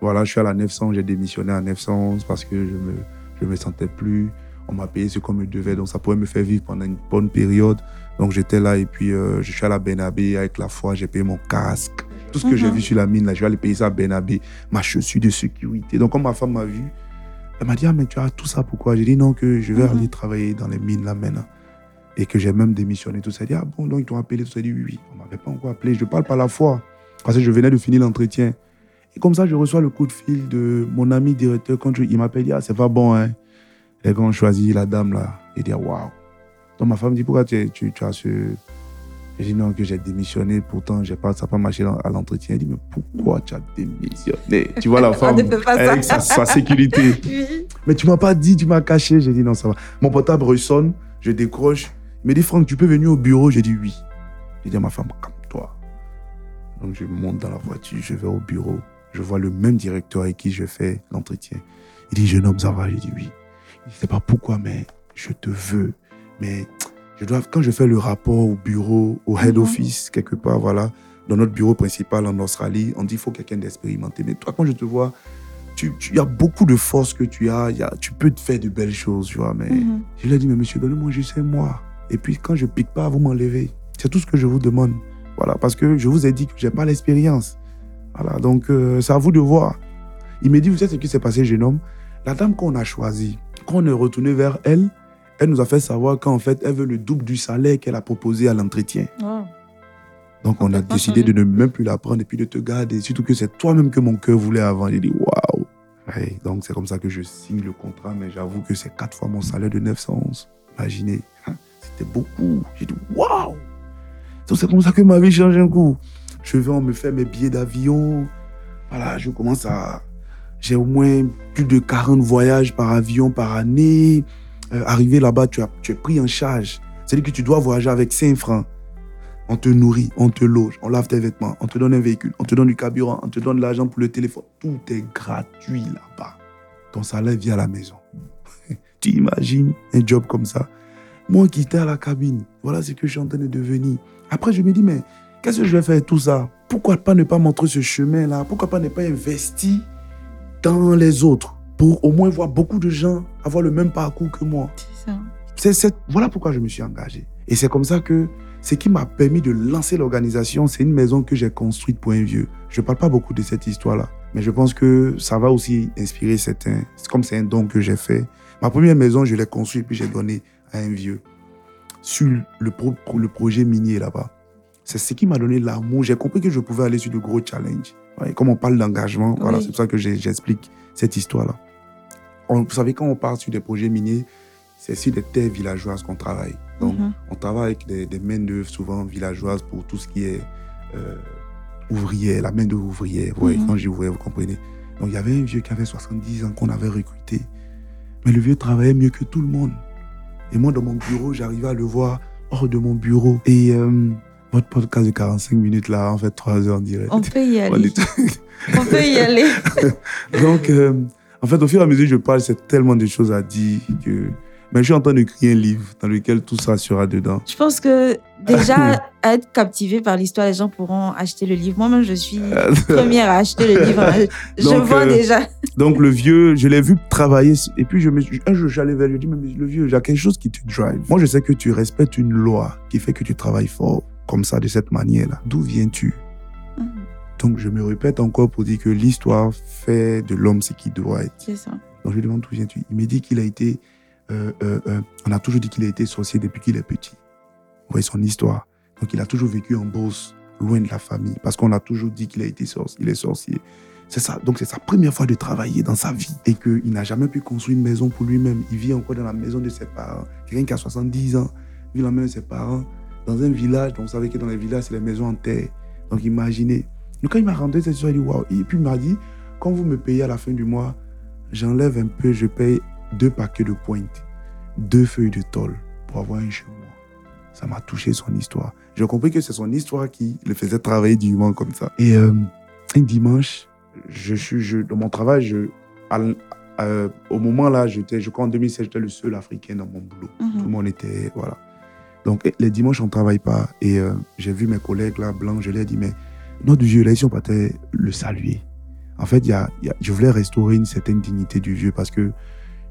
voilà, je suis à la 900, j'ai démissionné à 911 parce que je me, je me sentais plus. On m'a payé ce qu'on me devait, donc ça pouvait me faire vivre pendant une bonne période. Donc j'étais là et puis euh, je suis à la Benabé avec la foi, j'ai payé mon casque. Tout ce que j'ai Mhm. vu sur la mine, là, je vais aller payer ça à Benabé, ma chaussure de sécurité. Donc quand ma femme m'a vu, elle m'a dit, ah mais tu as tout ça pourquoi? J'ai dit non, que je vais Mhm. aller travailler dans les mines là maintenant. Et que j'ai même démissionné, tout ça. Elle dit, ah bon, donc ils t'ont appelé, tout ça. J'ai dit oui, oui. On m'avait pas encore appelé, je parle par la foi. Parce que je venais de finir l'entretien. Et comme ça, je reçois le coup de fil de mon ami directeur. Quand je- il m'appelle, il dit, ah, c'est pas bon, hein. Et quand on choisit la dame là, il dit, waouh. Donc ma femme dit, pourquoi tu, tu, tu as ce. J'ai dit non, que j'ai démissionné, pourtant j'ai pas, ça n'a pas marché à l'entretien. Elle dit, mais pourquoi tu as démissionné? Tu vois la femme avec sa, sa sécurité. <laughs> Oui. Mais tu m'as pas dit, tu m'as caché. J'ai dit non, ça va. Mon portable ressonne, je décroche. Il me dit, Franck, tu peux venir au bureau? J'ai dit oui. J'ai dit à ma femme, calme-toi. Donc je monte dans la voiture, je vais au bureau. Je vois le même directeur avec qui je fais l'entretien. Il dit, jeune homme, ça va? J'ai dit oui. Il dit, c'est pas pourquoi, mais je te veux. Mais je dois, quand je fais le rapport au bureau, au head Mhm. office, quelque part, voilà, dans notre bureau principal en Australie, on dit, il faut quelqu'un d'expérimenté. Mais toi, quand je te vois, tu, tu- il y a beaucoup de force que tu as, il y a- tu peux te faire de belles choses, tu vois, mais Mhm. je lui ai dit, mais monsieur, donnez-moi juste un mois. Et puis, quand je pique pas, vous m'enlevez. C'est tout ce que je vous demande. Voilà, parce que je vous ai dit que j'ai pas l'expérience. Voilà, donc euh, c'est à vous de voir. Il me dit, vous savez ce qui s'est passé, jeune homme? La dame qu'on a choisie, quand on est retourné vers elle, elle nous a fait savoir qu'en fait, elle veut le double du salaire qu'elle a proposé à l'entretien. Wow. Donc, on a décidé de ne même plus la prendre et puis de te garder. Surtout que c'est toi-même que mon cœur voulait avant. J'ai dit, waouh. Ouais, donc, c'est comme ça que je signe le contrat, mais j'avoue que c'est quatre fois mon salaire de 911. Imaginez, hein, c'était beaucoup. J'ai dit, waouh. Donc, c'est comme ça que ma vie change un coup. Je vais, on me fait mes billets d'avion. Voilà, je commence à. J'ai au moins plus de 40 voyages par avion par année. Euh, arrivé là-bas, tu, as, es pris en charge. C'est-à-dire que tu dois voyager avec 5 francs. On te nourrit, on te loge, on lave tes vêtements, on te donne un véhicule, on te donne du carburant, on te donne de l'argent pour le téléphone. Tout est gratuit là-bas. Ton salaire vient à la maison. <laughs> Tu imagines un job comme ça? Moi qui à la cabine, voilà ce que je suis en train de devenir. Après, je me dis, mais qu'est-ce que je vais faire tout ça? Pourquoi pas ne pas montrer ce chemin-là? Pourquoi pas ne pas investir dans les autres? Pour au moins voir beaucoup de gens avoir le même parcours que moi C'est ça. voilà pourquoi je me suis engagé. Et c'est comme ça que ce qui m'a permis de lancer l'organisation, c'est une maison que j'ai construite pour un vieux. Je ne parle pas beaucoup de cette histoire-là, mais je pense que ça va aussi inspirer certains. Comme c'est un don que j'ai fait. Ma première maison, je l'ai construite puis j'ai donné à un vieux sur le, le projet minier là-bas. C'est ce qui m'a donné l'amour. J'ai compris que je pouvais aller sur de gros challenges. comme on parle d'engagement, voilà, c'est pour ça que j'explique cette histoire-là. Vous savez, quand on parle sur des projets miniers, c'est sur des terres villageoises qu'on travaille. Donc, mhm. on travaille avec des, des mains-d'œuvre souvent villageoises pour tout ce qui est euh, ouvrier, la main-d'œuvre ouvrière. Vous mhm. quand j'y vous comprenez. Donc, il y avait un vieux qui avait 70 ans qu'on avait recruté. Mais le vieux travaillait mieux que tout le monde. Et moi, dans mon bureau, j'arrivais à le voir hors de mon bureau. Et euh, votre podcast de 45 minutes, là, en fait, 3 heures en direct. On peut y <laughs> aller. On peut y aller. <laughs> Donc, euh, en fait, au fur et à mesure que je parle, c'est tellement de choses à dire que. Mais je suis en train d'écrire un livre dans lequel tout ça sera dedans. Je pense que déjà, <laughs> être captivé par l'histoire, les gens pourront acheter le livre. Moi-même, je suis <laughs> première à acheter le livre. <laughs> Je vois euh, déjà. Donc, le vieux, je l'ai vu travailler. Et puis, je me, un jour, j'allais vers lui, je dis, mais le vieux, il y a quelque chose qui te drive. Moi, je sais que tu respectes une loi qui fait que tu travailles fort, comme ça, de cette manière-là. D'où viens-tu? Donc, je me répète encore pour dire que l'histoire fait de l'homme ce qu'il doit être. C'est ça. Donc, je lui demande d'où viens-tu Il me dit qu'il a été. Euh, euh, euh, on a toujours dit qu'il a été sorcier depuis qu'il est petit. Vous voyez son histoire. Donc, il a toujours vécu en Beauce, loin de la famille, parce qu'on a toujours dit qu'il a été sorcier. Il est sorcier. C'est ça. Donc, c'est sa première fois de travailler dans sa vie et qu'il n'a jamais pu construire une maison pour lui-même. Il vit encore dans la maison de ses parents. Quelqu'un qui a 70 ans vit dans la maison de ses parents, dans un village. Donc, vous savez que dans les villages, c'est les maisons en terre. Donc, imaginez. Donc, quand il m'a rendu cette histoire, il dit waouh. Et puis, il m'a dit quand vous me payez à la fin du mois, j'enlève un peu, je paye deux paquets de pointe, deux feuilles de tôle pour avoir un chez moi. Ça m'a touché son histoire. J'ai compris que c'est son histoire qui le faisait travailler du monde comme ça. Et euh, un dimanche, je suis je, dans mon travail, je, euh, au moment là, j'étais, je crois en 2016, j'étais le seul Africain dans mon boulot. Mhm. Tout le monde était, voilà. Donc les dimanches, on ne travaille pas. Et euh, j'ai vu mes collègues là, blancs, je leur ai dit, mais notre vieux, là, si on partait le saluer. En fait, y a, je voulais restaurer une certaine dignité du vieux parce que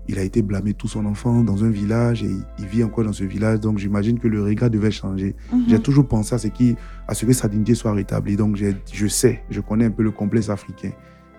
il a été blâmé tout son enfant dans un village et il vit encore dans ce village. Donc, j'imagine que le regard devait changer. Mhm. J'ai toujours pensé à ce, qui, à ce que sa dignité soit rétablie. Donc, je sais, je connais un peu le complexe africain.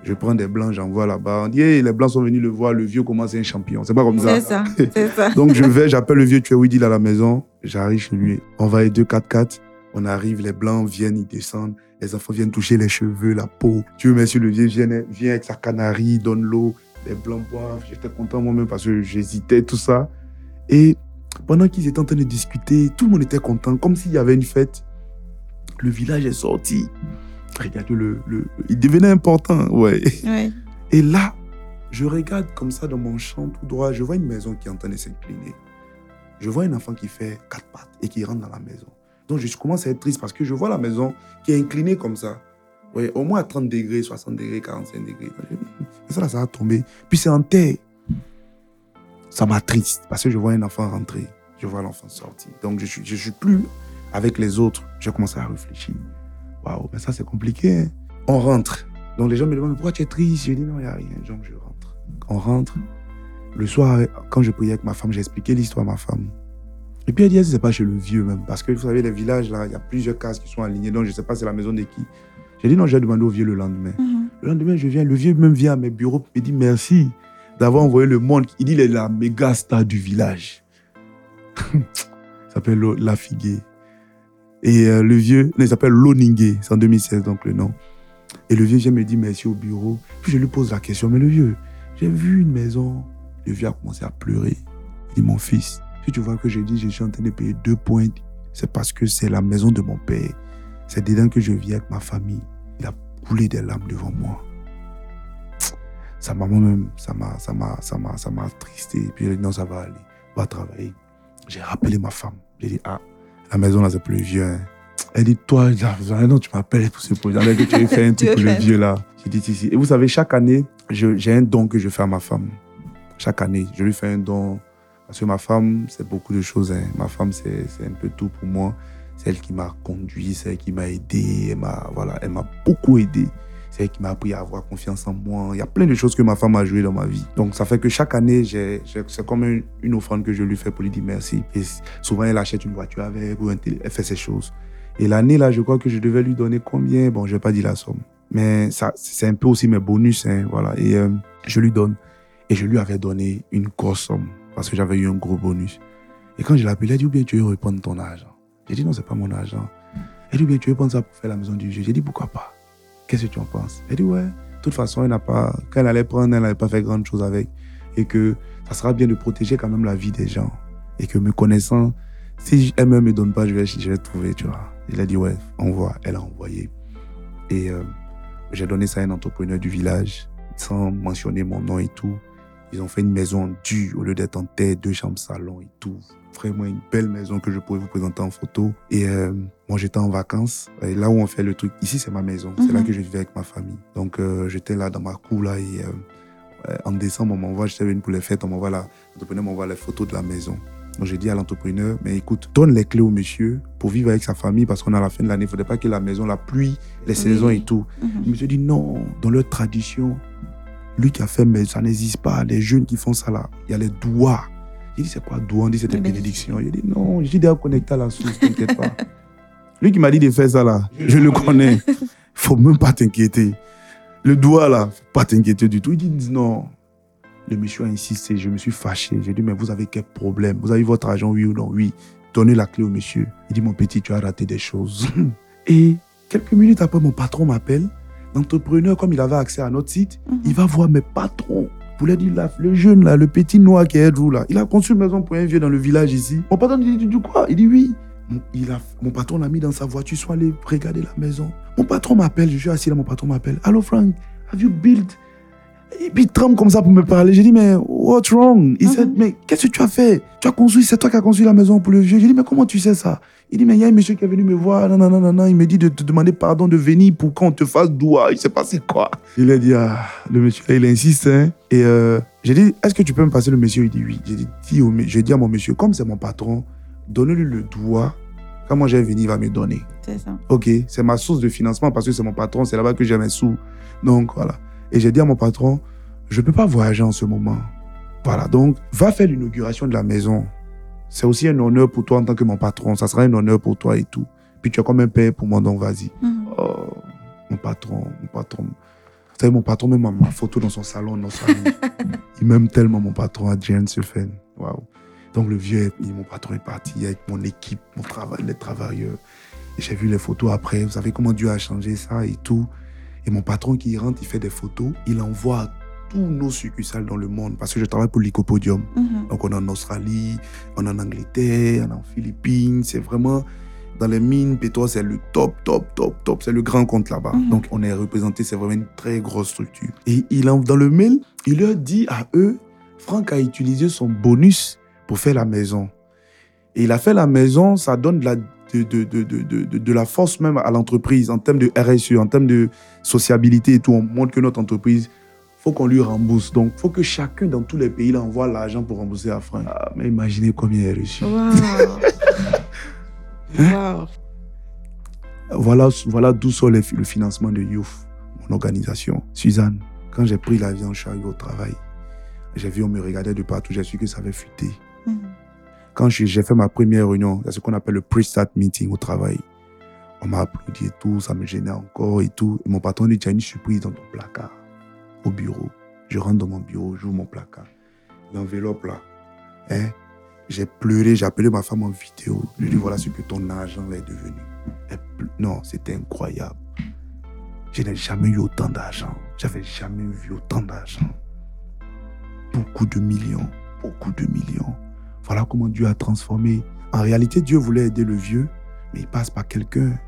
Je prends des blancs, j'envoie là-bas. On dit, les blancs sont venus le voir, le vieux commence à un champion. C'est pas comme ça. C'est ça. <laughs> Donc, je vais, j'appelle le vieux, tu es où il à la maison. J'arrive chez lui. On va être 2 4-4. On arrive, les blancs viennent, ils descendent. Les enfants viennent toucher les cheveux, la peau. Tu veux, monsieur le vieux vient, vient avec sa canarie, donne l'eau. Les blancs boivent. J'étais content moi-même parce que j'hésitais, tout ça. Et pendant qu'ils étaient en train de discuter, tout le monde était content, comme s'il y avait une fête. Le village est sorti. Regarde, le, le, il devenait important, ouais. Et là, je regarde comme ça dans mon champ tout droit, je vois une maison qui est en train de s'incliner. Je vois un enfant qui fait quatre pattes et qui rentre dans la maison. Donc je commence à être triste parce que je vois la maison qui est inclinée comme ça. Ouais, au moins à 30 degrés, 60 degrés, 45 degrés. ça, là, ça va tomber. Puis c'est en terre. Ça m'attriste parce que je vois un enfant rentrer. Je vois l'enfant sortir. Donc je ne suis, je suis plus avec les autres. Je commence à réfléchir. Waouh, mais ça c'est compliqué. Hein. On rentre. Donc les gens me demandent pourquoi tu es triste? Je dis non, il n'y a rien. Donc je rentre. On rentre. Le soir, quand je priais avec ma femme, j'ai expliqué l'histoire à ma femme. Et puis elle dit, c'est pas chez le vieux même. Parce que vous savez, les villages, là, il y a plusieurs cases qui sont alignées. Donc je ne sais pas c'est la maison de qui. J'ai dit non, j'ai demandé au vieux le lendemain. Mhm. Le lendemain, je viens, le vieux même vient à mes bureaux et dit merci d'avoir envoyé le monde. Il dit il est la méga star du village. <laughs> il s'appelle La Figuée. Et euh, le vieux, il s'appelle Loningé, c'est en 2016 donc le nom. Et le vieux vient me dire merci au bureau. Puis je lui pose la question, mais le vieux, j'ai vu une maison. Le vieux a commencé à pleurer. Il dit mon fils, si tu vois que je dis, je suis en train de payer deux points, c'est parce que c'est la maison de mon père. C'est dedans que je vis avec ma famille. Il a coulé des larmes devant moi. Ça m'a même, ça m'a, ça m'a, ça m'a, ça m'a attristé. Puis il dit, non, ça va aller. Va travailler. J'ai rappelé ma femme. J'ai dit, ah, la maison là, c'est plus vieux. Hein. Elle dit, toi, non, tu m'appelles pour ce projet. que tu fait un <laughs> truc pour le vieux là. J'ai dit, si, si. Et vous savez, chaque année, j'ai un don que je fais à ma femme. chaque année, je lui fais un don. Parce que ma femme, c'est beaucoup de choses. hein. Ma femme, c'est un peu tout pour moi. C'est elle qui m'a conduit, c'est elle qui m'a aidé. Elle m'a voilà, elle beaucoup aidé. C'est elle qui m'a appris à avoir confiance en moi. Il y a plein de choses que ma femme a joué dans ma vie. Donc, ça fait que chaque année, c'est comme une, offrande que je lui fais pour lui dire merci. Et souvent, elle achète une voiture avec ou. Elle fait ces choses. Et l'année, là, je crois que je devais lui donner combien? Bon, je vais pas dire la somme. Mais c'est un peu aussi mes bonus. hein, voilà. Et euh, je lui donne. Et je lui avais donné une grosse somme parce que j'avais eu un gros bonus. Et quand je l'ai appelé, elle dit, ou bien tu veux reprendre ton argent? J'ai dit, non, c'est pas mon argent. Elle dit, ou bien tu veux prendre ça pour faire la maison du jeu J'ai dit, pourquoi pas Qu'est-ce que tu en penses? Elle dit, ouais. De toute façon, elle n'a pas, quand elle allait prendre, elle n'avait pas fait grande chose avec. Et que ça sera bien de protéger quand même la vie des gens. Et que me connaissant, si elle-même ne me donne pas, je vais, je vais trouver, tu vois. Il a dit, ouais, envoie. Elle a envoyé. Et euh, j'ai donné ça à un entrepreneur du village, sans mentionner mon nom et tout. Ils ont fait une maison en dur au lieu d'être en terre, deux chambres salon et tout. Vraiment une belle maison que je pourrais vous présenter en photo. Et euh, moi, j'étais en vacances. Et là où on fait le truc, ici, c'est ma maison. C'est là Mhm. que je vivais avec ma famille. Donc, euh, j'étais là dans ma cour, là. Et euh, en décembre, on m'envoie, j'étais venu pour les fêtes, on m'envoie la, l'entrepreneur m'envoie les photos de la maison. Donc, j'ai dit à l'entrepreneur, mais écoute, donne les clés au monsieur pour vivre avec sa famille parce qu'on à la fin de l'année. Il ne faudrait pas que la maison, la pluie, les saisons et tout. Le monsieur dit non, dans leur tradition, lui qui a fait, mais ça n'existe pas. Les jeunes qui font ça là, il y a les doigts. Il dit c'est quoi doigt On dit c'était Les bénédiction. Il dit non, j'ai déjà connecté à la source, t'inquiète pas. <laughs> Lui qui m'a dit de faire ça là, je le connais. Faut même pas t'inquiéter. Le doigt là, faut pas t'inquiéter du tout. Il dit non. Le monsieur a insisté, je me suis fâché. J'ai dit mais vous avez quel problème? Vous avez votre argent, oui ou non? Oui. Donnez la clé au monsieur. Il dit mon petit, tu as raté des choses. <laughs> Et quelques minutes après, mon patron m'appelle. L'entrepreneur, comme il avait accès à notre site, Mhm. il va voir mes patrons. Pour lui dire, là, le jeune, là, le petit noir qui est vous, là, il a conçu une maison pour un vieux dans le village ici. Mon patron dit, tu dis quoi? Il dit oui. Mon, il a, mon patron l'a mis dans sa voiture, soit allé regarder la maison. Mon patron m'appelle, je suis assis là, mon patron m'appelle. Allô Frank, have you built Et puis il tremble comme ça pour me parler. J'ai dit, mais what's wrong? Il dit, Mhm. mais qu'est-ce que tu as fait? Tu as construit, c'est toi qui as construit la maison pour le vieux. J'ai dit, mais comment tu sais ça? Il dit, mais il y a un monsieur qui est venu me voir, non, non, non, non, non. Il me dit de te demander pardon de venir pour qu'on te fasse doigt. Il s'est passé quoi? Il a dit, ah, le monsieur, il insiste. Hein? Et euh, j'ai dit, est-ce que tu peux me passer le monsieur? Il dit, oui. J'ai dit, j'ai dit à mon monsieur, comme c'est mon patron, donne-lui le doigt. Quand moi je vais venir, il va me donner. C'est ça. Ok, c'est ma source de financement parce que c'est mon patron, c'est là-bas que j'ai mes sous. Donc voilà. Et j'ai dit à mon patron, je ne peux pas voyager en ce moment. Voilà, donc va faire l'inauguration de la maison. C'est aussi un honneur pour toi en tant que mon patron. Ça sera un honneur pour toi et tout. Puis tu as comme un père pour moi, donc vas-y. Mhm. Oh, mon patron, mon patron. Vous savez, mon patron même a ma photo dans son salon, dans sa. <laughs> Il m'aime tellement, mon patron, Adrien Sefen. Waouh. Donc le vieux, il- mon patron est parti avec mon équipe, mon travail, les travailleurs. Et j'ai vu les photos après. Vous savez comment Dieu a changé ça et tout. Et mon patron qui rentre, il fait des photos. Il envoie à tous nos succursales dans le monde parce que je travaille pour l'Icopodium. Mhm. Donc, on est en Australie, on est en Angleterre, on est en Philippines. C'est vraiment dans les mines, pétrole, c'est le top, top, top, top. C'est le grand compte là-bas. Mhm. Donc, on est représenté, c'est vraiment une très grosse structure. Et il dans le mail, il leur dit à eux, Franck a utilisé son bonus pour faire la maison. Et il a fait la maison, ça donne de la, de, de, de, de, de- de la force même à l'entreprise en termes de RSE, en termes de sociabilité et tout. On montre que notre entreprise, faut qu'on lui rembourse. Donc, faut que chacun dans tous les pays envoie l'argent pour rembourser à Franck. Ah, mais imaginez combien il a reçu. Waouh. <laughs> Voilà, voilà d'où sort le, le financement de Youth, mon organisation. Suzanne, quand j'ai pris l'avion, je suis arrivé au travail. J'ai vu, on me regardait de partout, j'ai su que ça avait fuité. Mhm. Quand j'ai fait ma première réunion, c'est ce qu'on appelle le pre-start meeting au travail. On m'a applaudi et tout, ça me gênait encore et tout. Mon patron dit, tu as une surprise dans ton placard, au bureau. Je rentre dans mon bureau, j'ouvre mon placard. L'enveloppe là, hein, j'ai pleuré, j'ai appelé ma femme en vidéo. Je lui ai dit, voilà ce que ton argent est devenu. Non, c'était incroyable. Je n'ai jamais eu autant d'argent. J'avais jamais vu autant d'argent. Beaucoup de millions, beaucoup de millions. Voilà comment Dieu a transformé. En réalité, Dieu voulait aider le vieux, mais il passe par quelqu'un.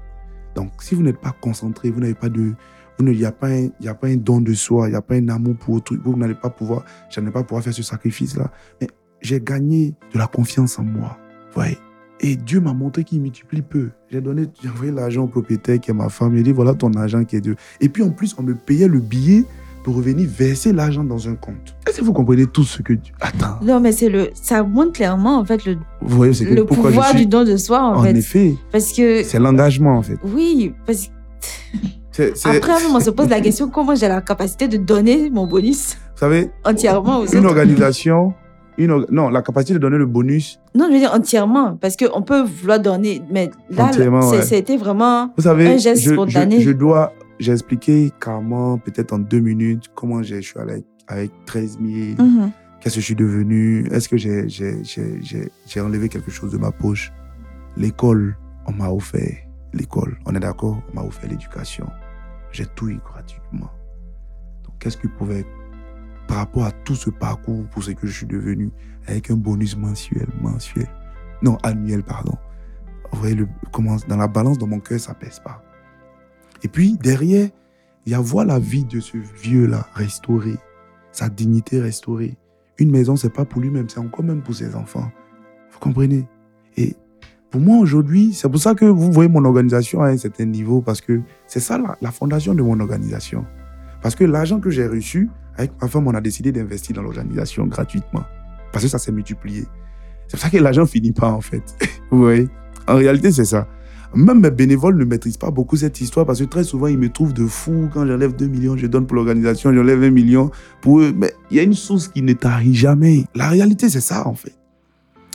Donc, si vous n'êtes pas concentré, vous n'avez pas de, il n'y a pas un, y a pas un don de soi, il n'y a pas un amour pour autrui, vous n'allez pas pouvoir, je n'allais pas pouvoir faire ce sacrifice-là. Mais j'ai gagné de la confiance en moi. Voyez? Et Dieu m'a montré qu'il multiplie peu. J'ai donné, j'ai envoyé l'argent au propriétaire qui est ma femme. Il dit voilà ton argent qui est Dieu. Et puis en plus, on me payait le billet pour revenir verser l'argent dans un compte. Est-ce si vous comprenez tout ce que tu... Attends. Non, mais c'est le, ça montre clairement, en fait, le, Vous voyez, c'est que le pouvoir suis... du don de soi, en, En fait. effet, Parce que, c'est l'engagement, en fait. oui, parce que après, on se pose la question comment j'ai la capacité de donner mon bonus Vous savez, entièrement aux une autres? organisation... Une Non, la capacité de donner le bonus, Non, je veux dire entièrement, parce qu'on peut vouloir donner, mais là, ouais. c'était vraiment. Vous savez, Un geste je, je- spontané. Je, dois, j'ai expliqué calmement, peut-être en deux minutes, comment je suis allé avec, avec 13 000, Mhm. qu'est-ce que je suis devenu, est-ce que j'ai, enlevé quelque chose de ma poche? L'école, on m'a offert l'école, on est d'accord, on m'a offert l'éducation. J'ai tout eu gratuitement. Donc, qu'est-ce qui pouvait, par rapport à tout ce parcours pour ce que je suis devenu, avec un bonus mensuel, mensuel, non, annuel, pardon. Vous voyez, le, comment, dans la balance, dans mon cœur, ça pèse pas. Et puis, derrière, il y a voir la vie de ce vieux-là restaurée, sa dignité restaurée. Une maison, c'est pas pour lui-même, c'est encore même pour ses enfants. Vous comprenez? Et pour moi, aujourd'hui, c'est pour ça que vous voyez mon organisation à un certain niveau, parce que c'est ça la, fondation de mon organisation. Parce que l'argent que j'ai reçu, avec ma femme, on a décidé d'investir dans l'organisation gratuitement. Parce que ça s'est multiplié. C'est pour ça que l'argent finit pas, en fait. <laughs> Vous voyez? En réalité, c'est ça. Même mes bénévoles ne maîtrisent pas beaucoup cette histoire parce que très souvent, ils me trouvent de fou. Quand j'enlève 2 millions, je donne pour l'organisation, j'enlève 1 million pour eux. Mais il y a une source qui ne t'arrive jamais. La réalité, c'est ça, en fait.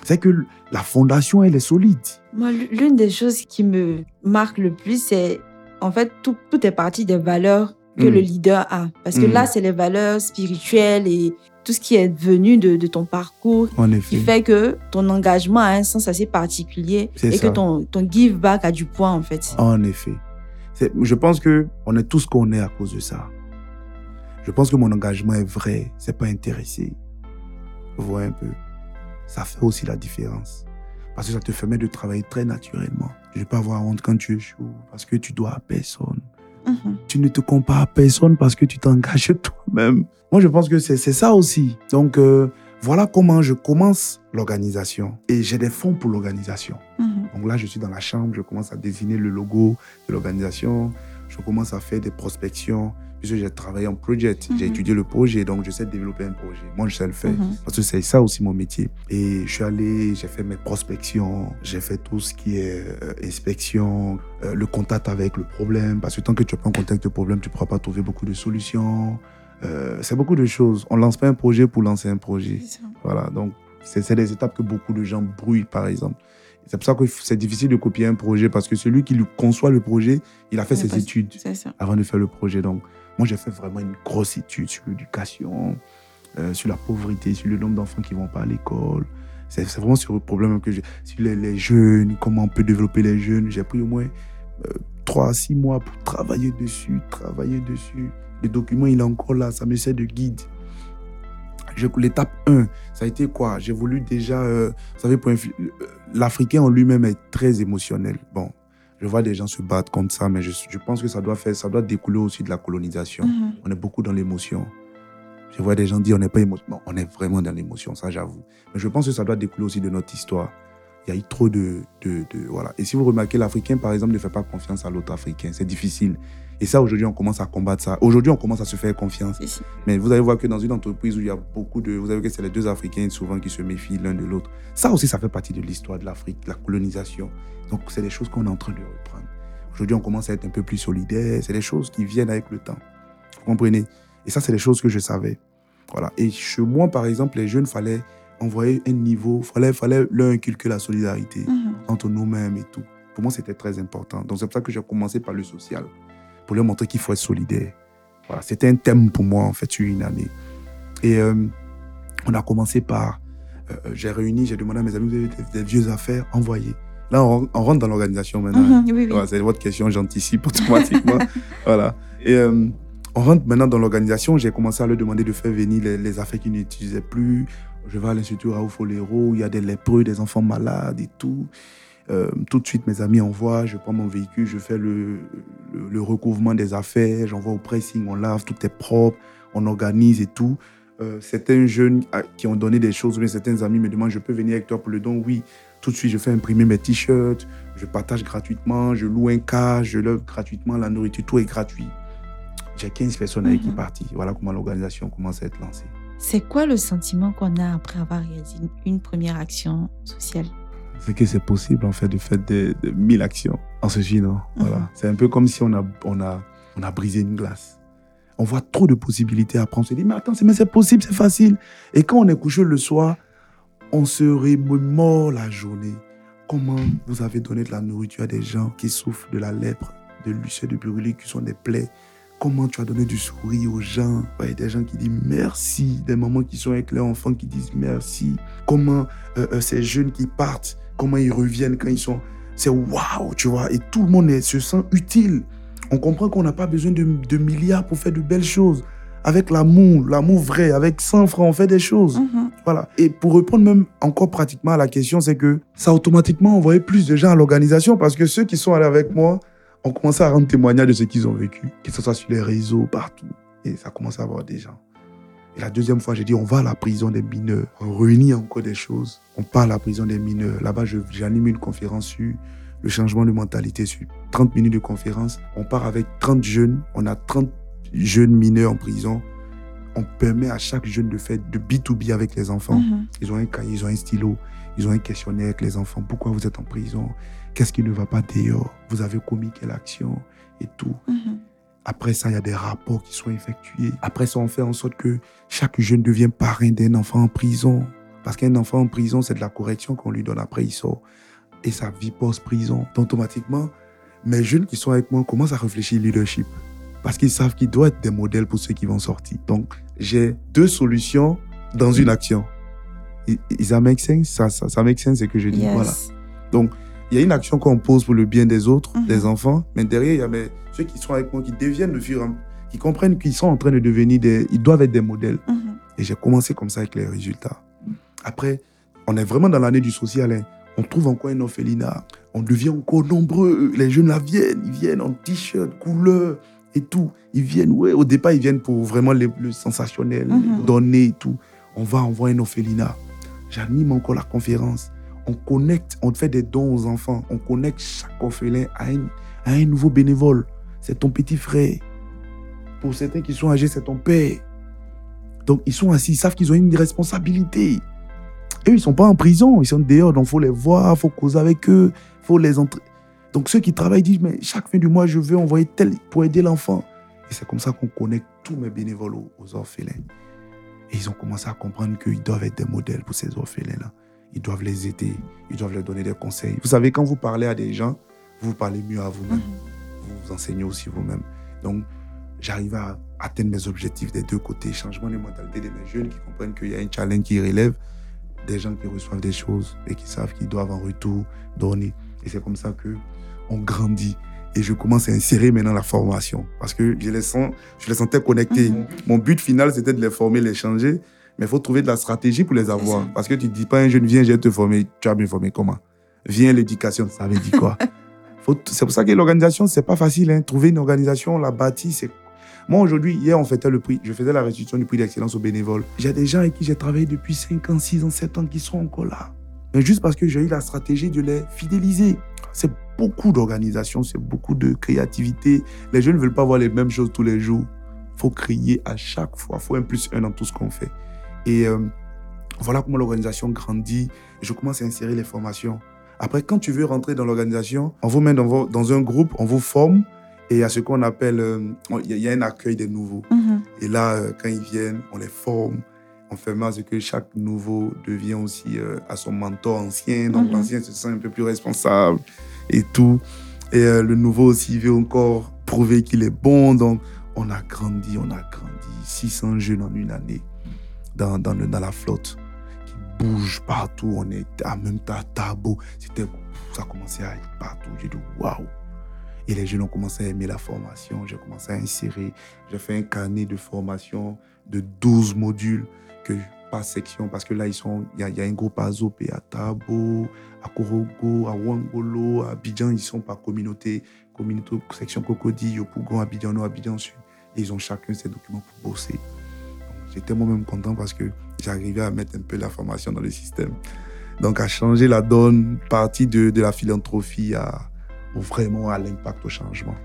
C'est que la fondation, elle est solide. Moi, l'une des choses qui me marque le plus, c'est en fait tout, tout est parti des valeurs que Mm. le leader a. Parce que là, c'est les valeurs spirituelles et tout ce qui est venu de, de ton parcours En qui effet. fait que ton engagement a un sens assez particulier et ça. que ton, ton give back a du poids en fait. En effet. Je pense que on est tous qu'on est à cause de ça. Je pense que mon engagement est vrai. C'est pas intéressé. Vous voyez un peu. Ça fait aussi la différence. Parce que ça te permet de travailler très naturellement. Je vais pas avoir honte quand tu échoues parce que tu dois à personne. Mhm. Tu ne te compares à personne parce que tu t'engages <laughs> toi-même. Moi, je pense que c'est ça aussi. Donc, euh, voilà comment je commence l'organisation. Et j'ai des fonds pour l'organisation. Mhm. Donc là, je suis dans la chambre, je commence à désigner le logo de l'organisation, je commence à faire des prospections, puisque j'ai travaillé en projet, j'ai Mhm. étudié le projet, donc je sais développer un projet. Moi, je sais le faire, Mhm. parce que c'est ça aussi mon métier. Et je suis allé, j'ai fait mes prospections, j'ai fait tout ce qui est euh, inspection, euh, le contact avec le problème, parce que tant que tu n'as pas en contact avec le problème, tu ne pourras pas trouver beaucoup de solutions. Euh, c'est beaucoup de choses. On ne lance pas un projet pour lancer un projet. C'est ça. Voilà, donc c'est des étapes que beaucoup de gens brouillent, par exemple. C'est pour ça que c'est difficile de copier un projet parce que celui qui lui conçoit le projet, il a fait Il ses études ça. avant de faire le projet. Donc, moi, j'ai fait vraiment une grosse étude sur l'éducation, euh, sur la pauvreté, sur le nombre d'enfants qui vont pas à l'école. C'est vraiment sur le problème que j'ai. Sur les, jeunes, comment on peut développer les jeunes. J'ai pris au moins euh, trois à six mois pour travailler dessus, travailler dessus. Le document, il est encore là, ça me sert de guide. L'étape 1, ça a été quoi? J'ai voulu déjà, euh, vous savez, euh, l'Africain en lui-même est très émotionnel. Bon, je vois des gens se battre contre ça, mais je, je pense que ça doit, faire, ça doit découler aussi de la colonisation. Mhm. On est beaucoup dans l'émotion. Je vois des gens dire on n'est pas émotionnel. Non, on est vraiment dans l'émotion, ça j'avoue. Mais je pense que ça doit découler aussi de notre histoire. Il y a eu trop de, de, de- Voilà. Et si vous remarquez, l'Africain, par exemple, ne fait pas confiance à l'autre Africain. C'est difficile. Et ça, aujourd'hui, on commence à combattre ça. Aujourd'hui, on commence à se faire confiance. Mais vous allez voir que dans une entreprise où il y a beaucoup de... Vous avez vu que c'est les deux Africains souvent qui se méfient l'un de l'autre. Ça aussi, ça fait partie de l'histoire de l'Afrique, la colonisation. Donc, c'est des choses qu'on est en train de reprendre. Aujourd'hui, on commence à être un peu plus solidaire. C'est des choses qui viennent avec le temps. Vous comprenez? Et ça, c'est des choses que je savais. Voilà. Et chez moi, par exemple, les jeunes, fallait envoyer un niveau, fallait, fallait leur inculquer la solidarité Mhm. entre nous-mêmes et tout. Pour moi, c'était très important. Donc, c'est pour ça que j'ai commencé par le social, pour leur montrer qu'il faut être solidaire. Voilà, c'était un thème pour moi, en fait, sur une année. Et euh, on a commencé par, euh, j'ai réuni, j'ai demandé à mes amis, des, des vieux affaires, envoyez. Là, on, on rentre dans l'organisation maintenant. Mhm. Oui, oui. Voilà, c'est votre question, j'anticipe <laughs> automatiquement. voilà. Et euh, on rentre maintenant dans l'organisation. J'ai commencé à leur demander de faire venir les, les affaires qu'ils n'utilisaient plus. Je vais à l'Institut Raoul Folero, il y a des lépreux, des enfants malades et tout. Euh, tout de suite, mes amis envoient, je prends mon véhicule, je fais le, le, le recouvrement des affaires, j'envoie au pressing, on lave, tout est propre, on organise et tout. Euh, certains jeunes à- qui ont donné des choses, ou bien certains amis me demandent, je peux venir avec toi pour le don? Oui, tout de suite, je fais imprimer mes t-shirts, je partage gratuitement, je loue un cas, je lève gratuitement la nourriture, tout est gratuit. J'ai 15 personnes avec qui Mhm. partir. Voilà comment l'organisation commence à être lancée. C'est quoi le sentiment qu'on a après avoir réalisé une première action sociale? C'est que c'est possible en fait de faire des, mille actions en ce non mhm. Voilà. C'est un peu comme si on a, on, a, on a brisé une glace. On voit trop de possibilités après. On se dit, mais attends, mais c'est possible, c'est facile. Et quand on est couché le soir, on se remémore la journée. Comment vous avez donné de la nourriture à des gens qui souffrent de la lèpre, de l'ulcère de brûlé, qui sont des plaies? Comment tu as donné du sourire aux gens? Ouais, des gens qui disent merci. Des mamans qui sont avec leurs enfants qui disent merci. Comment euh, euh, ces jeunes qui partent, comment ils reviennent quand ils sont... C'est waouh, tu vois. Et tout le monde se sent utile. On comprend qu'on n'a pas besoin de, de milliards pour faire de belles choses avec l'amour, l'amour vrai, avec 100 francs, on fait des choses. Mhm. Voilà. Et pour répondre même encore pratiquement à la question, c'est que ça automatiquement envoyé plus de gens à l'organisation parce que ceux qui sont allés avec moi ont commencé à rendre témoignage de ce qu'ils ont vécu, que ce soit sur les réseaux, partout. Et ça commence à avoir des gens. Et la deuxième fois, j'ai dit, on va à la prison des mineurs. On réunit encore des choses. On parle à la prison des mineurs. Là-bas, j'anime une conférence sur le changement de mentalité, sur 30 minutes de conférence. On part avec 30 jeunes. On a 30 jeunes mineurs en prison, on permet à chaque jeune de faire de B2B avec les enfants. Mhm. Ils ont un cahier, ils ont un stylo, ils ont un questionnaire avec les enfants. Pourquoi vous êtes en prison? Qu'est-ce qui ne va pas dehors? Vous avez commis quelle action? Et tout. Mhm. Après ça, il y a des rapports qui sont effectués. Après ça, on fait en sorte que chaque jeune devienne parrain d'un enfant en prison. Parce qu'un enfant en prison, c'est de la correction qu'on lui donne après, il sort. Et sa vie post-prison. Automatiquement, mes jeunes qui sont avec moi commencent à réfléchir leadership parce qu'ils savent qu'ils doivent être des modèles pour ceux qui vont sortir. Donc, j'ai deux solutions dans une action. Ça make sense? Ça, ça, ça make sense, c'est que je dis. Voilà. Donc, il y a une action qu'on pose pour le bien des autres, mm-hmm. des enfants, mais derrière, il y a ceux qui sont avec moi, qui deviennent le fur qui comprennent qu'ils sont en train de devenir des. Ils doivent être des modèles. Mm-hmm. Et j'ai commencé comme ça avec les résultats. Après, on est vraiment dans l'année du social. Hein. On trouve encore un orphelinat. On devient encore nombreux. Les jeunes là viennent. Ils viennent en t-shirt, couleur et tout. Ils viennent, ouais, au départ, ils viennent pour vraiment le, sensationnel, mhm. donner et tout. On va envoyer un orphelinat. J'anime encore la conférence. On connecte, on fait des dons aux enfants. On connecte chaque orphelin à à un nouveau bénévole. C'est ton petit frère. Pour certains qui sont âgés, c'est ton père. Donc, ils sont assis, ils savent qu'ils ont une responsabilité. Eux, ils ne sont pas en prison, ils sont dehors, donc il faut les voir, il faut causer avec eux, il faut les entrer. Donc ceux qui travaillent disent, mais chaque fin du mois, je veux envoyer tel pour aider l'enfant. Et c'est comme ça qu'on connecte tous mes bénévoles aux, orphelins. Et ils ont commencé à comprendre qu'ils doivent être des modèles pour ces orphelins-là. Ils doivent les aider, ils doivent leur donner des conseils. Vous savez, quand vous parlez à des gens, vous parlez mieux à vous-même. Mhm. Vous vous enseignez aussi vous-même. Donc, j'arrive à atteindre mes objectifs des deux côtés. Changement de mentalité de mes jeunes qui comprennent qu'il y a un challenge qui relève, des gens qui reçoivent des choses et qui savent qu'ils doivent en retour donner. Et c'est comme ça que on grandit. Et je commence à insérer maintenant la formation parce que je les, sens, je les sentais connectés. Mhm. Mon but final, c'était de les former, les changer. Mais il faut trouver de la stratégie pour les avoir. Parce que tu ne dis pas un jeune, viens, je vais te former. Tu vas me former comment? Viens l'éducation, ça veut dire quoi? <laughs> C'est pour ça que l'organisation, c'est pas facile. Hein. Trouver une organisation, la bâtir, c'est moi, aujourd'hui, hier, on fêtait le prix. Je faisais la restitution du prix d'excellence aux bénévoles. J'ai des gens avec qui j'ai travaillé depuis 5 ans, 6 ans, 7 ans qui sont encore là. Mais juste parce que j'ai eu la stratégie de les fidéliser. C'est beaucoup d'organisation, c'est beaucoup de créativité. Les jeunes ne veulent pas voir les mêmes choses tous les jours. Il faut créer à chaque fois. Il faut un plus un dans tout ce qu'on fait. Et euh, voilà comment l'organisation grandit. Je commence à insérer les formations. Après, quand tu veux rentrer dans l'organisation, on vous met dans, dans, un groupe, on vous forme. Et il y a ce qu'on appelle, euh, il y, a un accueil des nouveaux. Mm-hmm. Et là, euh, quand ils viennent, on les forme on fait mal ce que chaque nouveau devient aussi à son mentor ancien. Donc mm-hmm. l'ancien se sent un peu plus responsable et tout. Et le nouveau aussi veut encore prouver qu'il est bon. Donc, on a grandi, on a grandi. 600 jeunes en une année dans, dans, la flotte qui bouge partout. On est à même temps tabou. C'était, ça a commencé à être partout. J'ai dit waouh. Et les jeunes ont commencé à aimer la formation. J'ai commencé à insérer. J'ai fait un carnet de formation de 12 modules que par section, parce que là, ils sont, il y, a un groupe à Zopé, à Tabo, à Korogo, à Wangolo, à Abidjan, ils sont par communauté, communauté section Cocody, Yopougon, Abidjan Nord, Abidjan Sud. Et ils ont chacun ses documents pour bosser. J'étais moi-même content parce que j'arrivais à mettre un peu la formation dans le système. Donc, à changer la donne, partie de, de la philanthropie à, vraiment à l'impact au changement.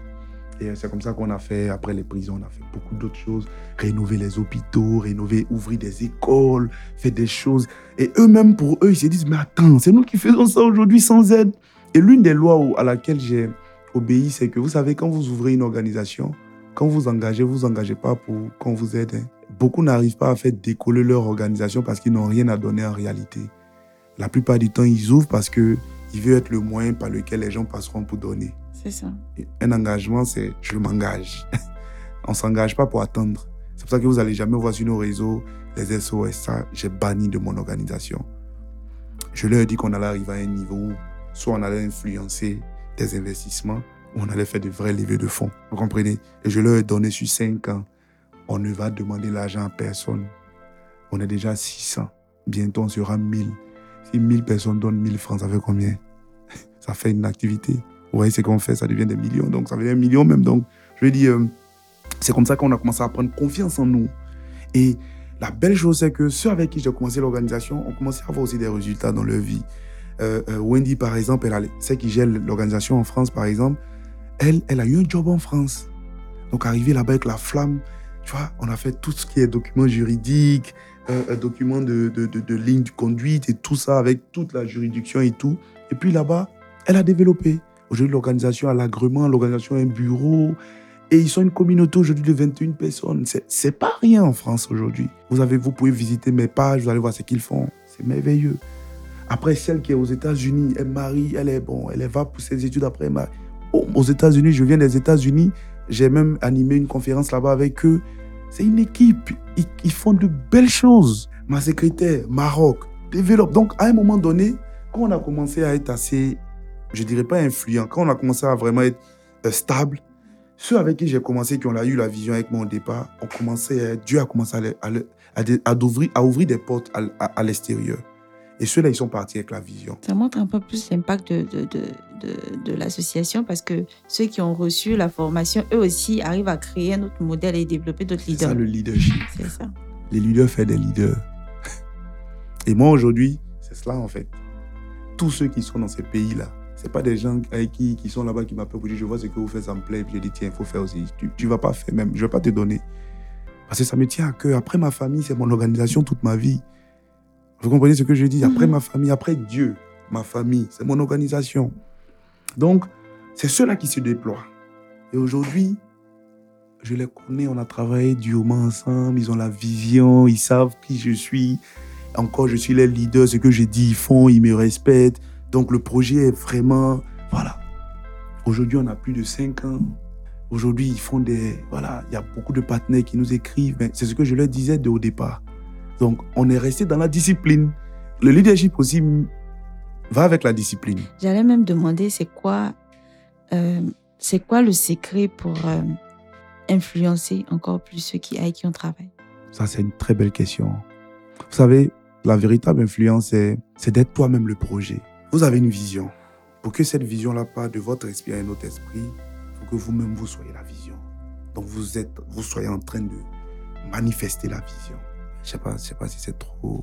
Et c'est comme ça qu'on a fait, après les prisons, on a fait beaucoup d'autres choses. Rénover les hôpitaux, rénover, ouvrir des écoles, faire des choses. Et eux-mêmes, pour eux, ils se disent, mais attends, c'est nous qui faisons ça aujourd'hui sans aide. Et l'une des lois à laquelle j'ai obéi, c'est que vous savez, quand vous ouvrez une organisation, quand vous engagez, vous engagez pas pour qu'on vous aide. Hein. Beaucoup n'arrivent pas à faire décoller leur organisation parce qu'ils n'ont rien à donner en réalité. La plupart du temps, ils ouvrent parce qu'ils veulent être le moyen par lequel les gens passeront pour donner. C'est ça. Un engagement, c'est je m'engage. <laughs> On ne s'engage pas pour attendre. C'est pour ça que vous n'allez jamais voir sur nos réseaux les SOS. Ça, j'ai banni de mon organisation. Je leur ai dit qu'on allait arriver à un niveau où soit on allait influencer des investissements, ou on allait faire de vrais levées de fonds. Vous comprenez? Et je leur ai donné sur 5 ans. On ne va demander l'argent à personne. On est déjà 600. Bientôt, on sera 1000. Si 1000 personnes donnent 1000 francs, ça fait combien? Ça fait une activité. Vous voyez ce qu'on fait, ça devient des millions. Donc, ça devient un million même. Donc, je veux dire, euh, c'est comme ça qu'on a commencé à prendre confiance en nous. Et la belle chose, c'est que ceux avec qui j'ai commencé l'organisation ont commencé à avoir aussi des résultats dans leur vie. Euh, euh, Wendy, par exemple, elle celle qui gère l'organisation en France, par exemple, elle, elle a eu un job en France. Donc, arrivé là-bas avec la flamme, tu vois, on a fait tout ce qui est documents juridiques, euh, documents de, de, de, ligne de conduite et tout ça avec toute la juridiction et tout. Et puis là-bas, elle a développé. Aujourd'hui, l'organisation a l'agrément, l'organisation a un bureau. Et ils sont une communauté aujourd'hui de 21 personnes. C'est pas rien en France aujourd'hui. Vous, avez, vous pouvez visiter mes pages, vous allez voir ce qu'ils font. C'est merveilleux. Après, celle qui est aux États-Unis, elle marie, elle est bon, elle va pour ses études après. Elle oh, aux États-Unis, je viens des États-Unis. J'ai même animé une conférence là-bas avec eux. C'est une équipe. Ils, font de belles choses. Ma secrétaire, Maroc, développe. Donc, à un moment donné, quand on a commencé à être assez, je dirais pas influent, quand on a commencé à vraiment être euh, stable, ceux avec qui j'ai commencé, qui ont eu la vision avec moi au départ, ont commencé, Dieu a commencé à, ouvrir des portes à l'extérieur. Et ceux-là, ils sont partis avec la vision. Ça montre un peu plus l'impact de, de, de, de, l'association parce que ceux qui ont reçu la formation, eux aussi, arrivent à créer un autre modèle et développer d'autres leaders. C'est ça le leadership. <laughs> C'est ça. Les leaders font des leaders. <laughs> Et moi, aujourd'hui, c'est cela en fait. Tous ceux qui sont dans ces pays-là, ce pas des gens avec qui, qui sont là-bas qui m'appellent pour dire je vois ce que vous faites, ça me plaît. Puis je dis tiens, il faut faire aussi. Tu ne vas pas faire même. Je ne vais pas te donner. Parce que ça me tient à cœur. Après ma famille, c'est mon organisation toute ma vie. Vous comprenez ce que je dis? Après mhm. ma famille, après Dieu, ma famille, c'est mon organisation. Donc, c'est ceux-là qui se déploient. Et aujourd'hui, je les connais, on a travaillé durement ensemble, ils ont la vision, ils savent qui je suis. Encore, je suis les leaders, ce que je dis, ils font, ils me respectent. Donc, le projet est vraiment. Voilà. Aujourd'hui, on a plus de 5 ans. Aujourd'hui, ils font des. Voilà, il y a beaucoup de partenaires qui nous écrivent. C'est ce que je leur disais de, au départ. Donc, on est resté dans la discipline. Le leadership aussi va avec la discipline. J'allais même demander, c'est quoi, euh, c'est quoi le secret pour euh, influencer encore plus ceux qui, avec qui on travaille? Ça, c'est une très belle question. Vous savez, la véritable influence, c'est d'être toi-même le projet. Vous avez une vision. Pour que cette vision-là parte de votre esprit à un autre esprit, il faut que vous-même, vous soyez la vision. Donc, vous, êtes, vous soyez en train de manifester la vision. Je sais pas, je sais pas si c'est trop.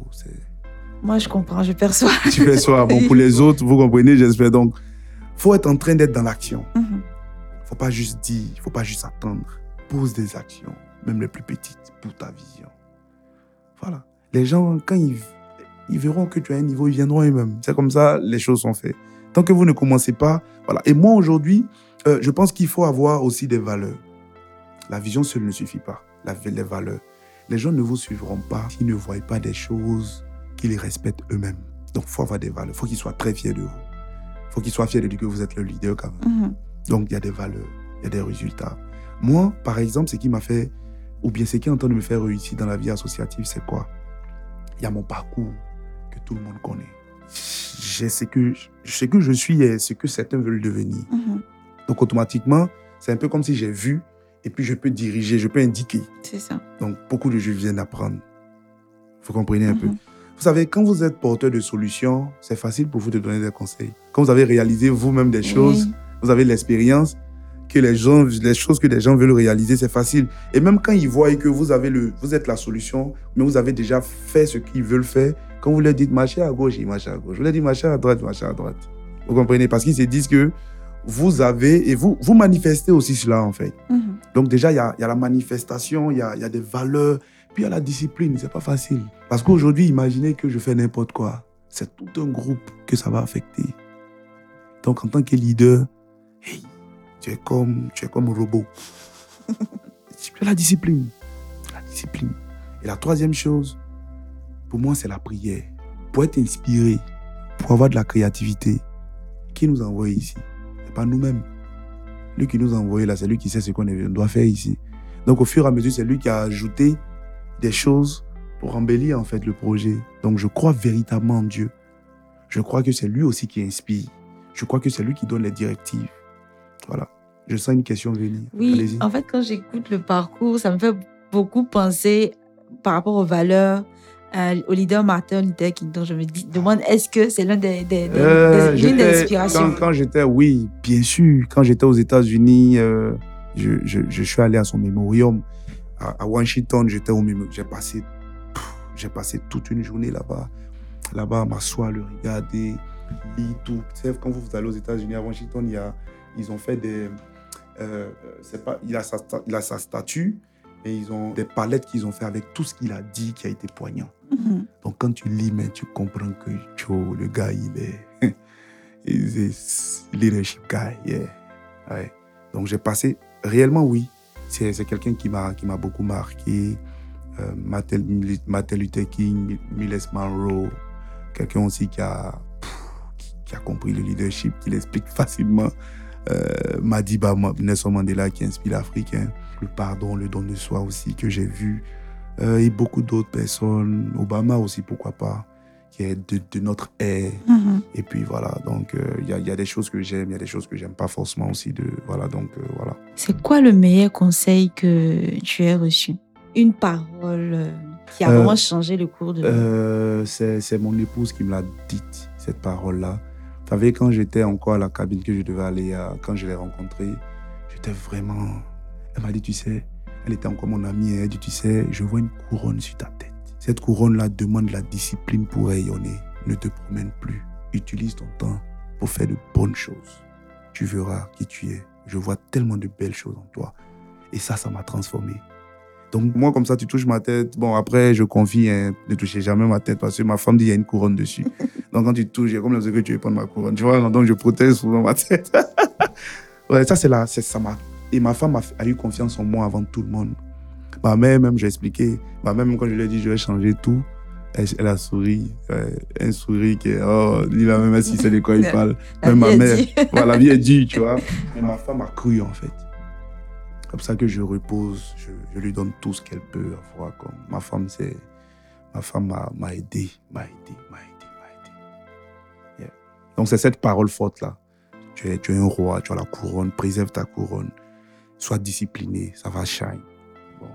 Moi, je comprends, je perçois. <laughs> Tu perçois. Bon, pour les <laughs> autres, vous comprenez, j'espère. Donc, faut être en train d'être dans l'action. Il mhm. ne Faut pas juste dire, il faut pas juste attendre. Pose des actions, même les plus petites, pour ta vision. Voilà. Les gens, quand ils, ils verront que tu as un niveau, ils viendront eux-mêmes. C'est comme ça, les choses sont faites. Tant que vous ne commencez pas, voilà. Et moi, aujourd'hui, euh, je pense qu'il faut avoir aussi des valeurs. La vision seule ne suffit pas. La, les valeurs. Les gens ne vous suivront pas s'ils ne voient pas des choses qu'ils respectent eux-mêmes. Donc, il faut avoir des valeurs. Il faut qu'ils soient très fiers de vous. Il faut qu'ils soient fiers de dire que vous êtes le leader quand même. Mhm. Donc, il y a des valeurs, il y a des résultats. Moi, par exemple, ce qui m'a fait, ou bien ce qui est en train de me faire réussir dans la vie associative, c'est quoi? Il y a mon parcours que tout le monde connaît. J'ai ce que, ce que je suis et ce que certains veulent devenir. Mhm. Donc, automatiquement, c'est un peu comme si j'ai vu et puis je peux diriger, je peux indiquer. C'est ça. Donc beaucoup de gens viennent apprendre. Vous comprenez un peu? Mhm. Vous savez, quand vous êtes porteur de solutions, c'est facile pour vous de donner des conseils. Quand vous avez réalisé vous-même des choses, vous avez l'expérience, que les gens, les choses que les gens veulent réaliser, c'est facile. Et même quand ils voient que vous avez le, vous êtes la solution, mais vous avez déjà fait ce qu'ils veulent faire, quand vous leur dites marchez à gauche, ils marchent à gauche. Vous leur dites marchez à droite, marchez à droite. Vous comprenez? Parce qu'ils se disent que vous avez, et vous, vous manifestez aussi cela, en fait. Mhm. Donc déjà, il y a, il y a la manifestation, il y a, il y a des valeurs, puis il y a la discipline, c'est pas facile. Parce qu'aujourd'hui, imaginez que je fais n'importe quoi. C'est tout un groupe que ça va affecter. Donc en tant que leader, hey, tu es comme, tu es comme un robot. <laughs> la discipline. La discipline. Et la troisième chose, pour moi, c'est la prière. Pour être inspiré, pour avoir de la créativité, qui nous envoie ici? Pas nous-mêmes. Lui qui nous a envoyé là, c'est lui qui sait ce qu'on doit faire ici. Donc au fur et à mesure, c'est lui qui a ajouté des choses pour embellir en fait le projet. Donc je crois véritablement en Dieu. Je crois que c'est lui aussi qui inspire. Je crois que c'est lui qui donne les directives. Voilà. Je sens une question venir. Oui, en fait, quand j'écoute le parcours, ça me fait beaucoup penser par rapport aux valeurs au leader Martin Luther King. Donc, je me dis, demande, est-ce que c'est l'un des, des, des- Euh, des- inspirations Quand, quand j'étais, oui, bien sûr. Quand j'étais aux États-Unis, euh, je, je, je suis allé à son mémorium. À, à Washington, j'étais au mémorium. J'ai passé, j'ai passé toute une journée là-bas. Là-bas, à m'asseoir, le regarder, lire tout. Tu sais, quand vous, vous allez aux États-Unis, à Washington, il y a, ils ont fait des. euh, c'est pas, il, a sa, il a sa statue et ils ont des palettes qu'ils ont fait avec tout ce qu'il a dit qui a été poignant. Mhm. Donc quand tu lis, mais tu comprends que Joe, le gars, il est, <laughs> il est leadership guy, yeah. Ouais. Donc j'ai passé, réellement oui, c'est quelqu'un qui m'a qui m'a beaucoup marqué. Euh, Martin, Luther King, Miles Monroe, quelqu'un aussi qui a, pff, qui, qui a compris le leadership, qui l'explique <laughs> facilement. Euh, Madiba Nelson Mandela qui inspire l'Africain, le pardon, le don de soi aussi que j'ai vu euh, et beaucoup d'autres personnes, Obama aussi, pourquoi pas, qui est de, de notre ère. Mhm. Et puis voilà, donc euh, il y, a, il y a des choses que j'aime, il y a des choses que j'aime pas forcément aussi. De, voilà, donc euh, voilà. C'est quoi le meilleur conseil que tu aies reçu? Une parole qui a vraiment changé le cours de... C'est c'est mon épouse qui me l'a dite, cette parole-là. Vous savez, quand j'étais encore à la cabine que je devais aller, à, quand je l'ai rencontrée, j'étais vraiment. Elle m'a dit, tu sais, elle était encore mon amie, elle dit, tu sais, je vois une couronne sur ta tête. Cette couronne-là demande la discipline pour rayonner. Ne te promène plus. Utilise ton temps pour faire de bonnes choses. Tu verras qui tu es. Je vois tellement de belles choses en toi. Et ça, ça m'a transformé. Donc, moi, comme ça, tu touches ma tête. Bon, après, je confie, hein, ne touchez jamais ma tête parce que ma femme dit il y a une couronne dessus. <laughs> donc, quand tu touches, a comme l'impression que tu veux prendre ma couronne. Tu vois, donc je protège souvent ma tête. <laughs> ouais, ça, c'est là. Ça m'a... Et ma femme a, a eu confiance en moi avant tout le monde. Ma mère, même, j'ai expliqué. Ma mère, même quand je lui ai dit je vais changer tout, elle, elle a souri. Ouais, un sourire qui est, oh, lui, là, même si c'est de quoi il parle. Même ma mère. Voilà, la vie est dure, tu vois. <laughs> Mais ma femme a cru, en fait. Comme ça que je repose, je, je lui donne tout ce qu'elle peut avoir. Comme ma femme, c'est. Ma femme m'a m'a aidé, m'a aidé, m'a aidé, m'a aidé. Yeah. Donc, c'est cette parole forte-là. Tu es, tu es un roi, tu as la couronne, préserve ta couronne. Sois discipliné, ça va shine. Bon.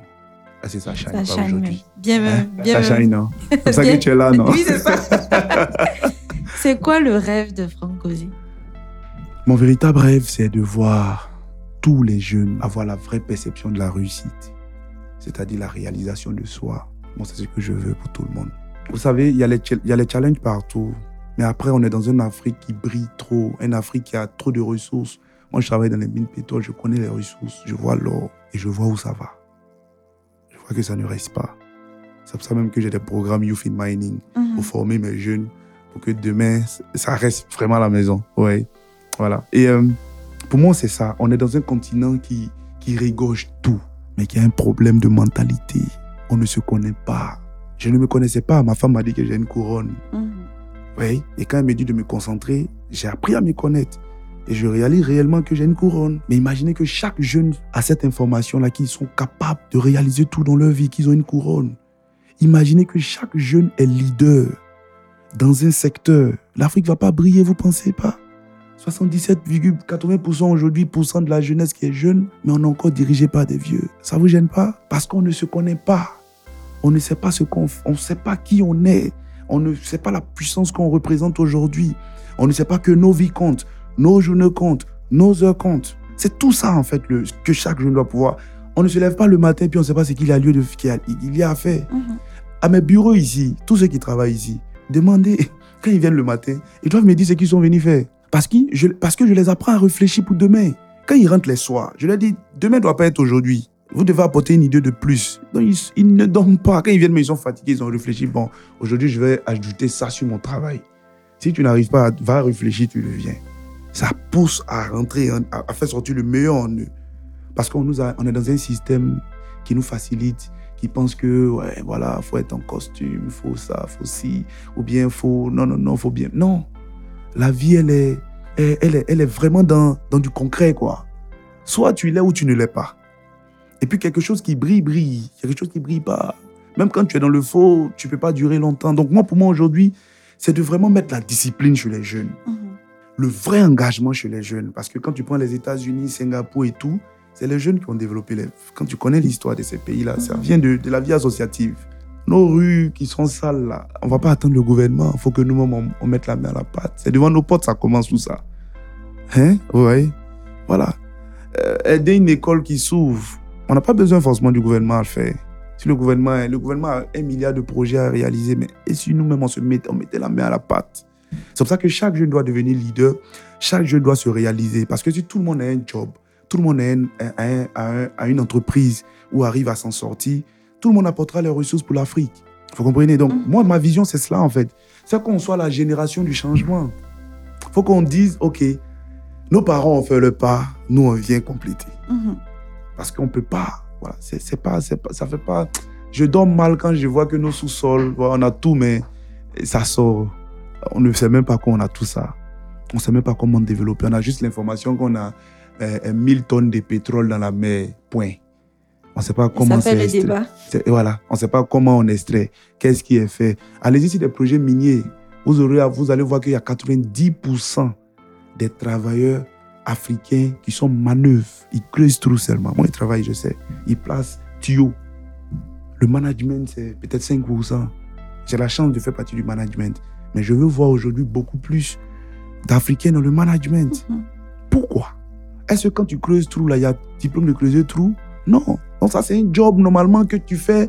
Ah, c'est ça shine, Ça pas shine, aujourd'hui? oui. Bien Hein? même. Bien ça même. shine, non <laughs> C'est pour ça que tu es là, non? Oui, c'est ça. <laughs> c'est quoi le rêve de Franck Ozzy Mon véritable rêve, c'est de voir tous les jeunes avoir la vraie perception de la réussite, c'est-à-dire la réalisation de soi. Moi, c'est ce que je veux pour tout le monde. Vous savez, il y, a les y a les challenges partout, mais après, on est dans une Afrique qui brille trop, une Afrique qui a trop de ressources. Moi, je travaille dans les mines pétrole, je connais les ressources, je vois l'or et je vois où ça va. Je vois que ça ne reste pas. C'est pour ça même que j'ai des programmes Youth in Mining Mhm. pour former mes jeunes pour que demain, ça reste vraiment à la maison. Ouais. Voilà. Et euh, pour moi, c'est ça. On est dans un continent qui, qui régorge tout, mais qui a un problème de mentalité. On ne se connaît pas. Je ne me connaissais pas. Ma femme m'a dit que j'ai une couronne. Mhm. Oui. Et quand elle me dit de me concentrer, j'ai appris à me connaître. Et je réalise réellement que j'ai une couronne. Mais imaginez que chaque jeune a cette information-là, qu'ils sont capables de réaliser tout dans leur vie, qu'ils ont une couronne. Imaginez que chaque jeune est leader dans un secteur. L'Afrique va pas briller, vous pensez pas? 77,80% aujourd'hui de la jeunesse qui est jeune, mais on est encore dirigé par des vieux. Ça vous gêne pas? Parce qu'on ne se connaît pas. On ne sait pas ce qu'on on ne sait pas qui on est. On ne sait pas la puissance qu'on représente aujourd'hui. On ne sait pas que nos vies comptent, nos journées comptent, nos heures comptent. C'est tout ça en fait le, que chaque jeune doit pouvoir. On ne se lève pas le matin puis on ne sait pas ce qu'il a lieu de a, il y a à faire. Mhm. À mes bureaux ici, tous ceux qui travaillent ici, demandez <laughs> quand ils viennent le matin, ils doivent me dire ce qu'ils sont venus faire. Parce que, je, parce que je les apprends à réfléchir pour demain. Quand ils rentrent les soirs, je leur dis, demain ne doit pas être aujourd'hui. Vous devez apporter une idée de plus. Donc, ils, ne dorment pas. Quand ils viennent, mais ils sont fatigués, ils ont réfléchi. Bon, aujourd'hui, je vais ajouter ça sur mon travail. Si tu n'arrives pas à va réfléchir, tu le viens. Ça pousse à rentrer, à, faire sortir le meilleur en eux. Parce qu'on nous on est dans un système qui nous facilite, qui pense que, ouais, voilà, faut être en costume, faut ça, faut ci, ou bien faut, non, non, non, faut bien. Non. La vie, elle est, elle, est, elle est vraiment dans, dans du concret, quoi. Soit tu l'es ou tu ne l'es pas. Et puis quelque chose qui brille, brille. Quelque chose qui brille pas. Même quand tu es dans le faux, tu peux pas durer longtemps. Donc moi, pour moi, aujourd'hui, c'est de vraiment mettre la discipline chez les jeunes. Mhm. Le vrai engagement chez les jeunes. Parce que quand tu prends les États-Unis, Singapour et tout, c'est les jeunes qui ont développé les... Quand tu connais l'histoire de ces pays-là, ça vient de, de, la vie associative. Nos rues qui sont sales, là, on va pas attendre le gouvernement. Il faut que nous-mêmes, on, mette la main à la pâte. C'est devant nos portes, ça commence tout ça. Hein? Oui. Voilà. Euh, aider une école qui s'ouvre. On n'a pas besoin forcément du gouvernement à le faire. Si le gouvernement, le gouvernement a un milliard de projets à réaliser, mais et si nous-mêmes on se mettait, on mettait la main à la pâte? C'est pour ça que chaque jeune doit devenir leader, chaque jeune doit se réaliser. Parce que si tout le monde a un job, tout le monde a, une entreprise ou arrive à s'en sortir, tout le monde apportera les ressources pour l'Afrique. Vous comprenez? Donc, mm. moi, ma vision, c'est cela, en fait. C'est qu'on soit la génération du changement. Il faut qu'on dise, OK, nos parents ont fait le pas, nous, on vient compléter. Mm-hmm. Parce qu'on ne peut pas. Voilà, c'est pas, pas, ça fait pas. Je dors mal quand je vois que nos sous-sols, on a tout, mais ça sort. On ne sait même pas qu'on a tout ça. On ne sait même pas comment développer. On a juste l'information qu'on a 1000 tonnes de pétrole dans la mer, point. On ne sait pas comment c'est. Ça fait le débat. Voilà, on ne sait pas comment on extrait, qu'est-ce qui est fait. Allez-y sur des projets miniers. Vous, aurez, vous allez voir qu'il y a 90% des travailleurs africains qui sont manœuvres. Ils creusent trop seulement. Moi, ils travaillent, je sais. Ils placent tuyaux. Le management, c'est peut-être 5%. J'ai la chance de faire partie du management. Mais je veux voir aujourd'hui beaucoup plus d'Africains dans le management. Mhm. Pourquoi? Est-ce que quand tu creuses trou, là, il y a diplôme de creuser trou? Non. Donc ça, c'est un job normalement que tu fais,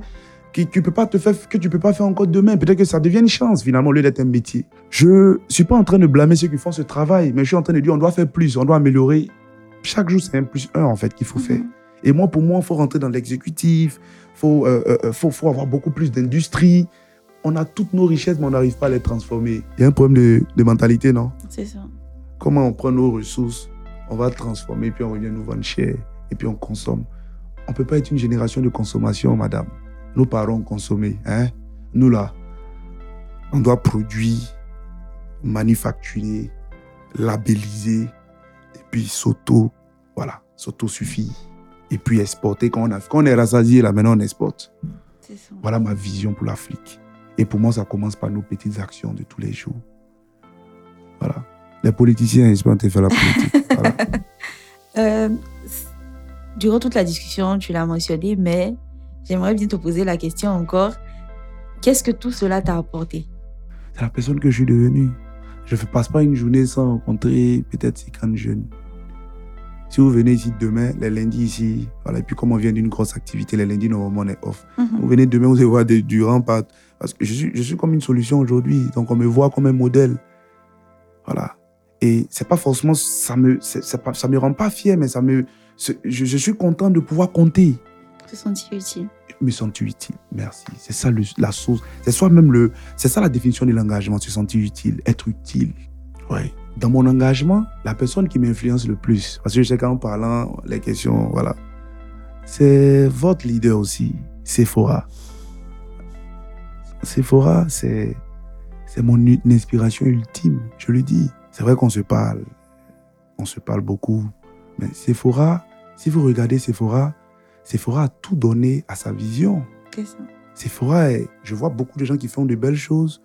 que tu peux pas te faire, que tu peux pas faire encore demain. Peut-être que ça devient une chance finalement au lieu d'être un métier. Je suis pas en train de blâmer ceux qui font ce travail, mais je suis en train de dire on doit faire plus, on doit améliorer. Chaque jour, c'est un plus un en fait qu'il faut faire. Mhm. Et moi, pour moi, il faut rentrer dans l'exécutif, il faut, euh, euh, euh, faut, faut avoir beaucoup plus d'industrie. On a toutes nos richesses, mais on n'arrive pas à les transformer. Il y a un problème de, de mentalité, non? C'est ça. Comment on prend nos ressources on va transformer, puis on revient nous vendre cher, et puis on consomme. On ne peut pas être une génération de consommation, madame. Nos parents ont consommé. Hein? Nous, là, on doit produire, manufacturer, labelliser, et puis s'auto, voilà, s'auto-suffire. Et puis exporter. Quand on, a, quand on est rassasié, là, maintenant, on exporte. Voilà ma vision pour l'Afrique. Et pour moi, ça commence par nos petites actions de tous les jours. Voilà. Les politiciens, ils sont faire la politique. <laughs> Euh, durant toute la discussion, tu l'as mentionné, mais j'aimerais bien te poser la question encore. Qu'est-ce que tout cela t'a apporté? C'est la personne que je suis devenue. Je ne passe pas une journée sans rencontrer peut-être ces grandes jeunes. Si vous venez ici demain, les lundis ici, voilà, et puis comme on vient d'une grosse activité, les lundis, normalement, on est off. Mhm. Vous venez demain, vous allez voir des, du Parce que je suis, je suis comme une solution aujourd'hui. Donc, on me voit comme un modèle. Voilà. Et c'est pas forcément, ça me, ça me rend pas fier, mais ça me, je, suis content de pouvoir compter. Se sentir utile. Me sentir utile, merci. C'est ça la chose. C'est soit même le, c'est ça la définition de l'engagement, se sentir utile, être utile. Ouais. Dans mon engagement, la personne qui m'influence le plus, parce que je sais qu'en parlant, les questions, voilà, c'est votre leader aussi, Sephora. Sephora, c'est, c'est mon inspiration ultime, je le dis. C'est vrai qu'on se parle, on se parle beaucoup, mais Sephora, si vous regardez Sephora, Sephora a tout donné à sa vision. Qu'est-ce Sephora, je vois beaucoup de gens qui font de belles choses,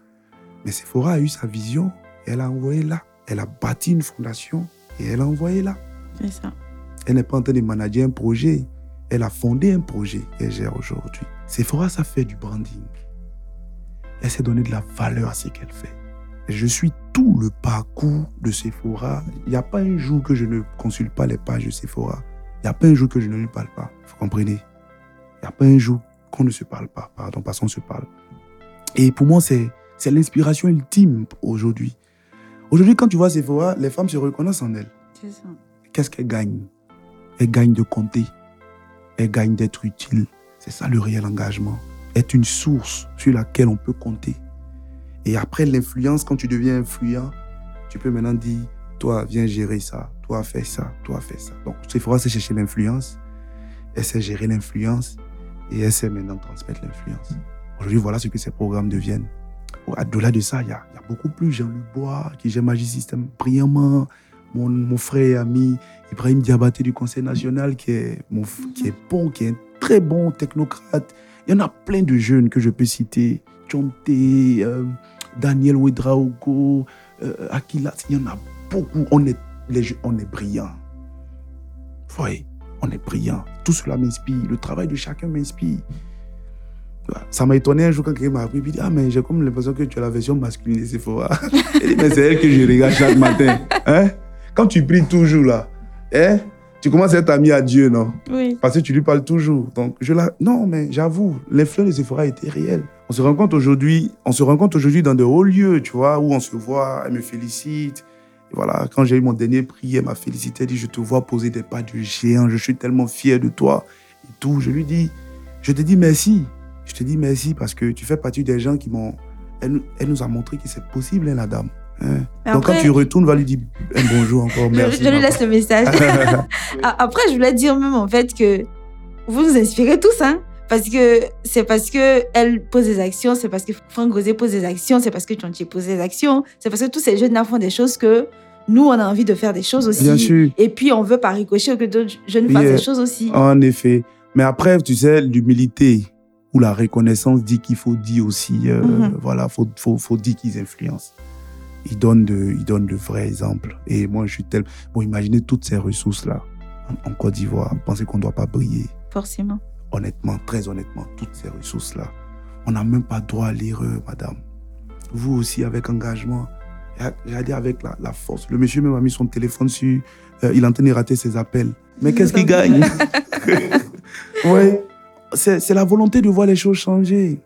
mais Sephora a eu sa vision et elle a envoyé là. Elle a bâti une fondation et elle a envoyé là. C'est ça. Elle n'est pas en train de manager un projet, elle a fondé un projet qu'elle gère aujourd'hui. Sephora, ça fait du branding. Elle s'est donné de la valeur à ce qu'elle fait. Je suis tout le parcours de Sephora. Il n'y a pas un jour que je ne consulte pas les pages de Sephora. Il n'y a pas un jour que je ne lui parle pas. Vous comprenez? Il n'y a pas un jour qu'on ne se parle pas. Pardon, parce qu'on se parle. Et pour moi, c'est, c'est l'inspiration ultime aujourd'hui. Aujourd'hui, quand tu vois Sephora, les femmes se reconnaissent en elles. C'est ça. Qu'est-ce qu'elles gagnent? Elles gagnent de compter. Elles gagnent d'être utiles. C'est ça le réel engagement. Être une source sur laquelle on peut compter. Et après l'influence, quand tu deviens influent, tu peux maintenant dire, toi, viens gérer ça, toi, fais ça, toi, fais ça. Donc, Sephora, c'est chercher l'influence. Elle sait gérer l'influence et elle sait maintenant transmettre l'influence. Aujourd'hui, voilà ce que ces programmes deviennent. Au-delà de ça, il y a, beaucoup plus. Jean Bois, qui gère Magisystème brillamment. Mon, mon frère et ami Ibrahim Diabaté du Conseil national, qui est, mon, qui est bon, qui est un très bon technocrate. Il y en a plein de jeunes que je peux citer. Chonte, euh, Daniel Ouedraogo, euh, Akilas. Il y en a beaucoup. On est, les, on est brillants. Oui, on est brillants. Tout cela m'inspire. Le travail de chacun m'inspire. Ça m'a étonné un jour quand quelqu'un m'a appris. Il dit Ah, mais j'ai comme l'impression que tu as la version masculine de Sephora. <laughs> Il dit Mais c'est elle que je regarde chaque matin. Hein? Quand tu pries toujours là, hein? tu commences à être ami à Dieu, non? Oui. Parce que tu lui parles toujours. Donc, je la... Non, mais j'avoue, l'influence de Sephora était réelle. On se rend compte aujourd'hui, on se aujourd'hui dans de hauts lieux, tu vois, où on se voit, elle me félicite. Et voilà, quand j'ai eu mon dernier prix, elle m'a félicité, elle dit, je te vois poser des pas de géant, je suis tellement fier de toi. Et tout, je lui dis, je te dis merci. Je te dis merci parce que tu fais partie des gens qui m'ont... Elle, nous- elle nous a montré que c'est possible, hein, la dame. hein. Donc, après- quand tu retournes, va lui dire un bonjour encore, Je, merci. je lui laisse le message. A- <laughs> Après, je voulais dire même en fait que vous nous inspirez tous, hein. Parce que c'est parce que elle pose des actions, c'est parce que Franck Gosé pose des actions, c'est parce que Chantier pose des actions, c'est parce que tous ces jeunes-là font des choses que nous, on a envie de faire des choses aussi. Bien sûr. Et puis, on veut par ricochet que d'autres jeunes fassent des choses aussi. En effet. Mais après, tu sais, l'humilité ou la reconnaissance dit qu'il faut dire aussi, euh, Mhm. voilà, faut, faut, faut dire qu'ils influencent. Ils donnent, de, ils donnent de vrais exemples. Et moi, je suis tel. Bon, imaginez toutes ces ressources-là en, en Côte d'Ivoire. Pensez qu'on ne doit pas briller? Forcément. Honnêtement, très honnêtement, toutes ces ressources-là. On n'a même pas droit à l'erreur, madame. Vous aussi, avec engagement. Regardez avec la, la force. Le monsieur même a mis son téléphone sur. euh, il est en train de rater ses appels. Mais qu'est-ce qu'il gagne? <laughs> Ouais. C'est c'est la volonté de voir les choses changer.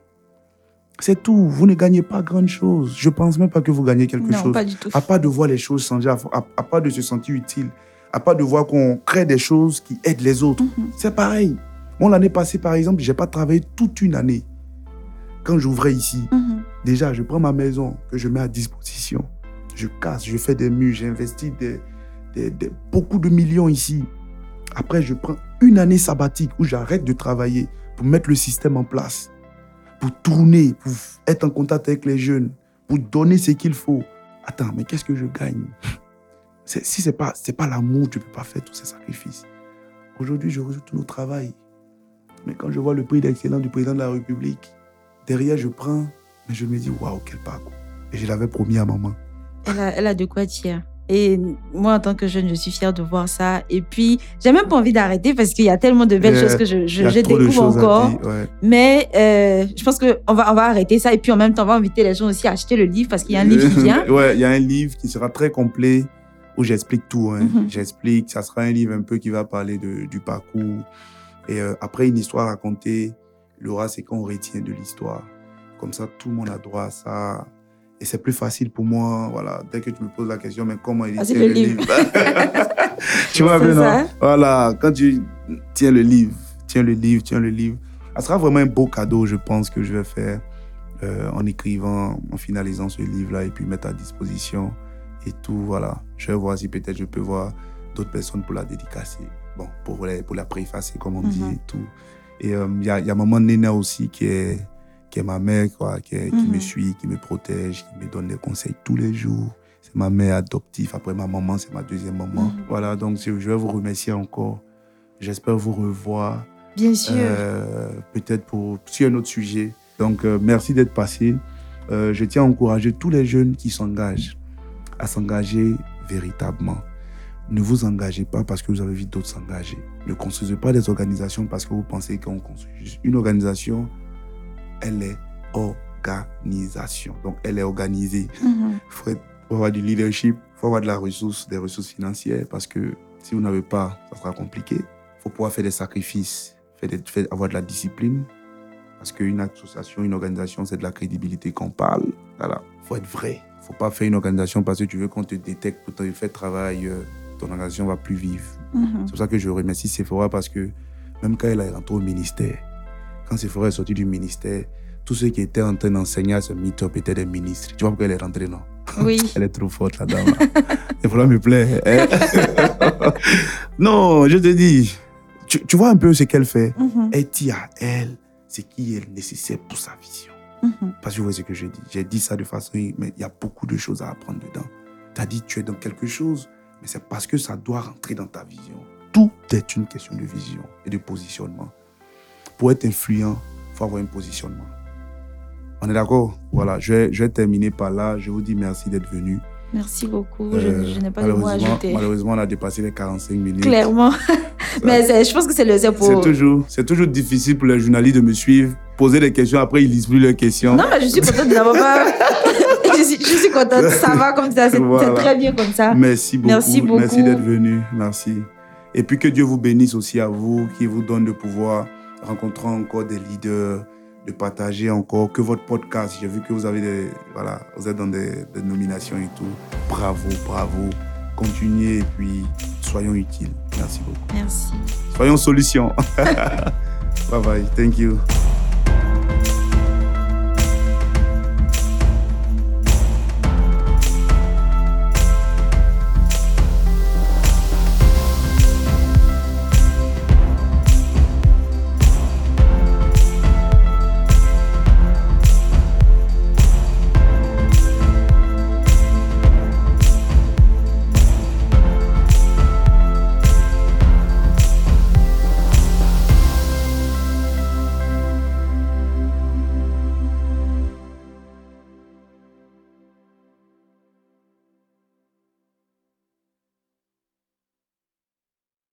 C'est tout. Vous ne gagnez pas grand chose. Je pense même pas que vous gagnez quelque non, chose. pas du tout. À part de voir les choses changer, à, à- à part de se sentir utile, à part de voir qu'on crée des choses qui aident les autres. Mhm. C'est pareil. Moi, l'année passée, par exemple, j'ai pas travaillé toute une année. Quand j'ouvrais ici, Mhm. déjà, je prends ma maison que je mets à disposition. Je casse, je fais des murs, j'investis des, des- des- beaucoup de millions ici. Après, je prends une année sabbatique où j'arrête de travailler pour mettre le système en place, pour tourner, pour être en contact avec les jeunes, pour donner ce qu'il faut. Attends, mais qu'est-ce que je gagne? Si ce n'est pas, pas l'amour, tu ne peux pas faire tous ces sacrifices. Aujourd'hui, je reçois tout notre travail. Mais quand je vois le prix d'excellence du président de la République, derrière, je prends, mais je me dis, waouh, quel parcours. Et je l'avais promis à maman. Elle a, elle a de quoi dire. Et moi, en tant que jeune, je suis fière de voir ça. Et puis, j'ai même pas envie d'arrêter parce qu'il y a tellement de belles choses que je, découvre encore. dire, ouais. Mais euh, je pense qu'on va, on va arrêter ça. Et puis, en même temps, on va inviter les gens aussi à acheter le livre parce qu'il y a un livre qui vient. <laughs> ouais, il y a un livre qui sera très complet où j'explique tout. hein. Mhm. J'explique, ça sera un livre un peu qui va parler de, du parcours. Et euh, après, une histoire racontée, Laura, c'est qu'on retient de l'histoire. Comme ça, tout le monde a droit à ça. Et c'est plus facile pour moi, voilà, dès que tu me poses la question, mais comment éditer Ah, c'est le livre. <laughs> tu vois, non? ça. Voilà, quand tu tiens le livre, tiens le livre, tiens le livre, ça sera vraiment un beau cadeau, je pense, que je vais faire euh, en écrivant, en finalisant ce livre-là et puis mettre à disposition et tout, voilà. Je vais voir si peut-être je peux voir d'autres personnes pour la dédicacer. Bon, pour, les- pour la préfacer, comme on dit Mhm. et tout. Et euh, il y, a, il y a maman Nena aussi qui est, qui est ma mère, quoi, qui, est- qui Mhm. me suit, qui me protège, qui me donne des conseils tous les jours. C'est ma mère adoptive. Après ma maman, c'est ma deuxième maman. Mhm. Voilà, donc je vais vous remercier encore. J'espère vous revoir. Bien sûr. Euh, peut-être pour sur un autre sujet. Donc, euh, merci d'être passé. Euh, je tiens à encourager tous les jeunes qui s'engagent à s'engager véritablement. Ne vous engagez pas parce que vous avez vu d'autres s'engager. Ne construisez pas des organisations parce que vous pensez qu'on construit juste une organisation. Elle est organisation. Donc, elle est organisée. Il faut, être- faut avoir du leadership, il faut avoir de la ressource, des ressources financières parce que si vous n'avez pas, ça sera compliqué. Il faut pouvoir faire des sacrifices, faire des- faire- avoir de la discipline parce qu'une association, une organisation, c'est de la crédibilité qu'on parle. Voilà, faut être vrai. Faut pas faire une organisation parce que tu veux qu'on te détecte pour te faire travail. euh, ton organisation va plus vivre. Mhm. C'est pour ça que je remercie Sephora parce que même quand elle est rentrée au ministère, quand Sephora est sortie du ministère, tous ceux qui étaient en train d'enseigner à ce meet-up étaient des ministres. Tu vois pourquoi elle est rentrée, non? Oui. <laughs> Elle est trop forte, la dame. <laughs> Sephora me plaît. hein? <laughs> non, je te dis, tu, tu vois un peu ce qu'elle fait? Mhm. Elle dit à elle ce qui est nécessaire pour sa vision. Mhm. Parce que vous voyez ce que je dis. J'ai dit ça de façon, mais il y a beaucoup de choses à apprendre dedans. Tu as dit tu es dans quelque chose, mais c'est parce que ça doit rentrer dans ta vision. Tout est une question de vision et de positionnement. Pour être influent, il faut avoir un positionnement. On est d'accord? Voilà, je vais, je vais terminer par là. Je vous dis merci d'être venu. Merci beaucoup. Euh, je je n'ai pas de mots à malheureusement- ajouter. Malheureusement, on a dépassé les 45 minutes. Clairement. <laughs> Mais je pense que c'est le c'est pour. C'est toujours, c'est toujours difficile pour les journalistes de me suivre, poser des questions, après ils lisent plus leurs questions. Non, mais je suis contente de n'avoir pas. <laughs> je, suis, je suis contente. Ça va comme ça. C'est Voilà. très bien comme ça. Merci beaucoup. Merci beaucoup. Merci d'être venu. Merci. Et puis que Dieu vous bénisse aussi à vous, qui vous donne de pouvoir rencontrer encore des leaders, de partager encore que votre podcast. J'ai vu que vous avez des, voilà, vous êtes dans des, des nominations et tout. Bravo, bravo. Continuez et puis soyons utiles. Merci beaucoup. Merci. Soyons solutions. <laughs> bye bye. Thank you.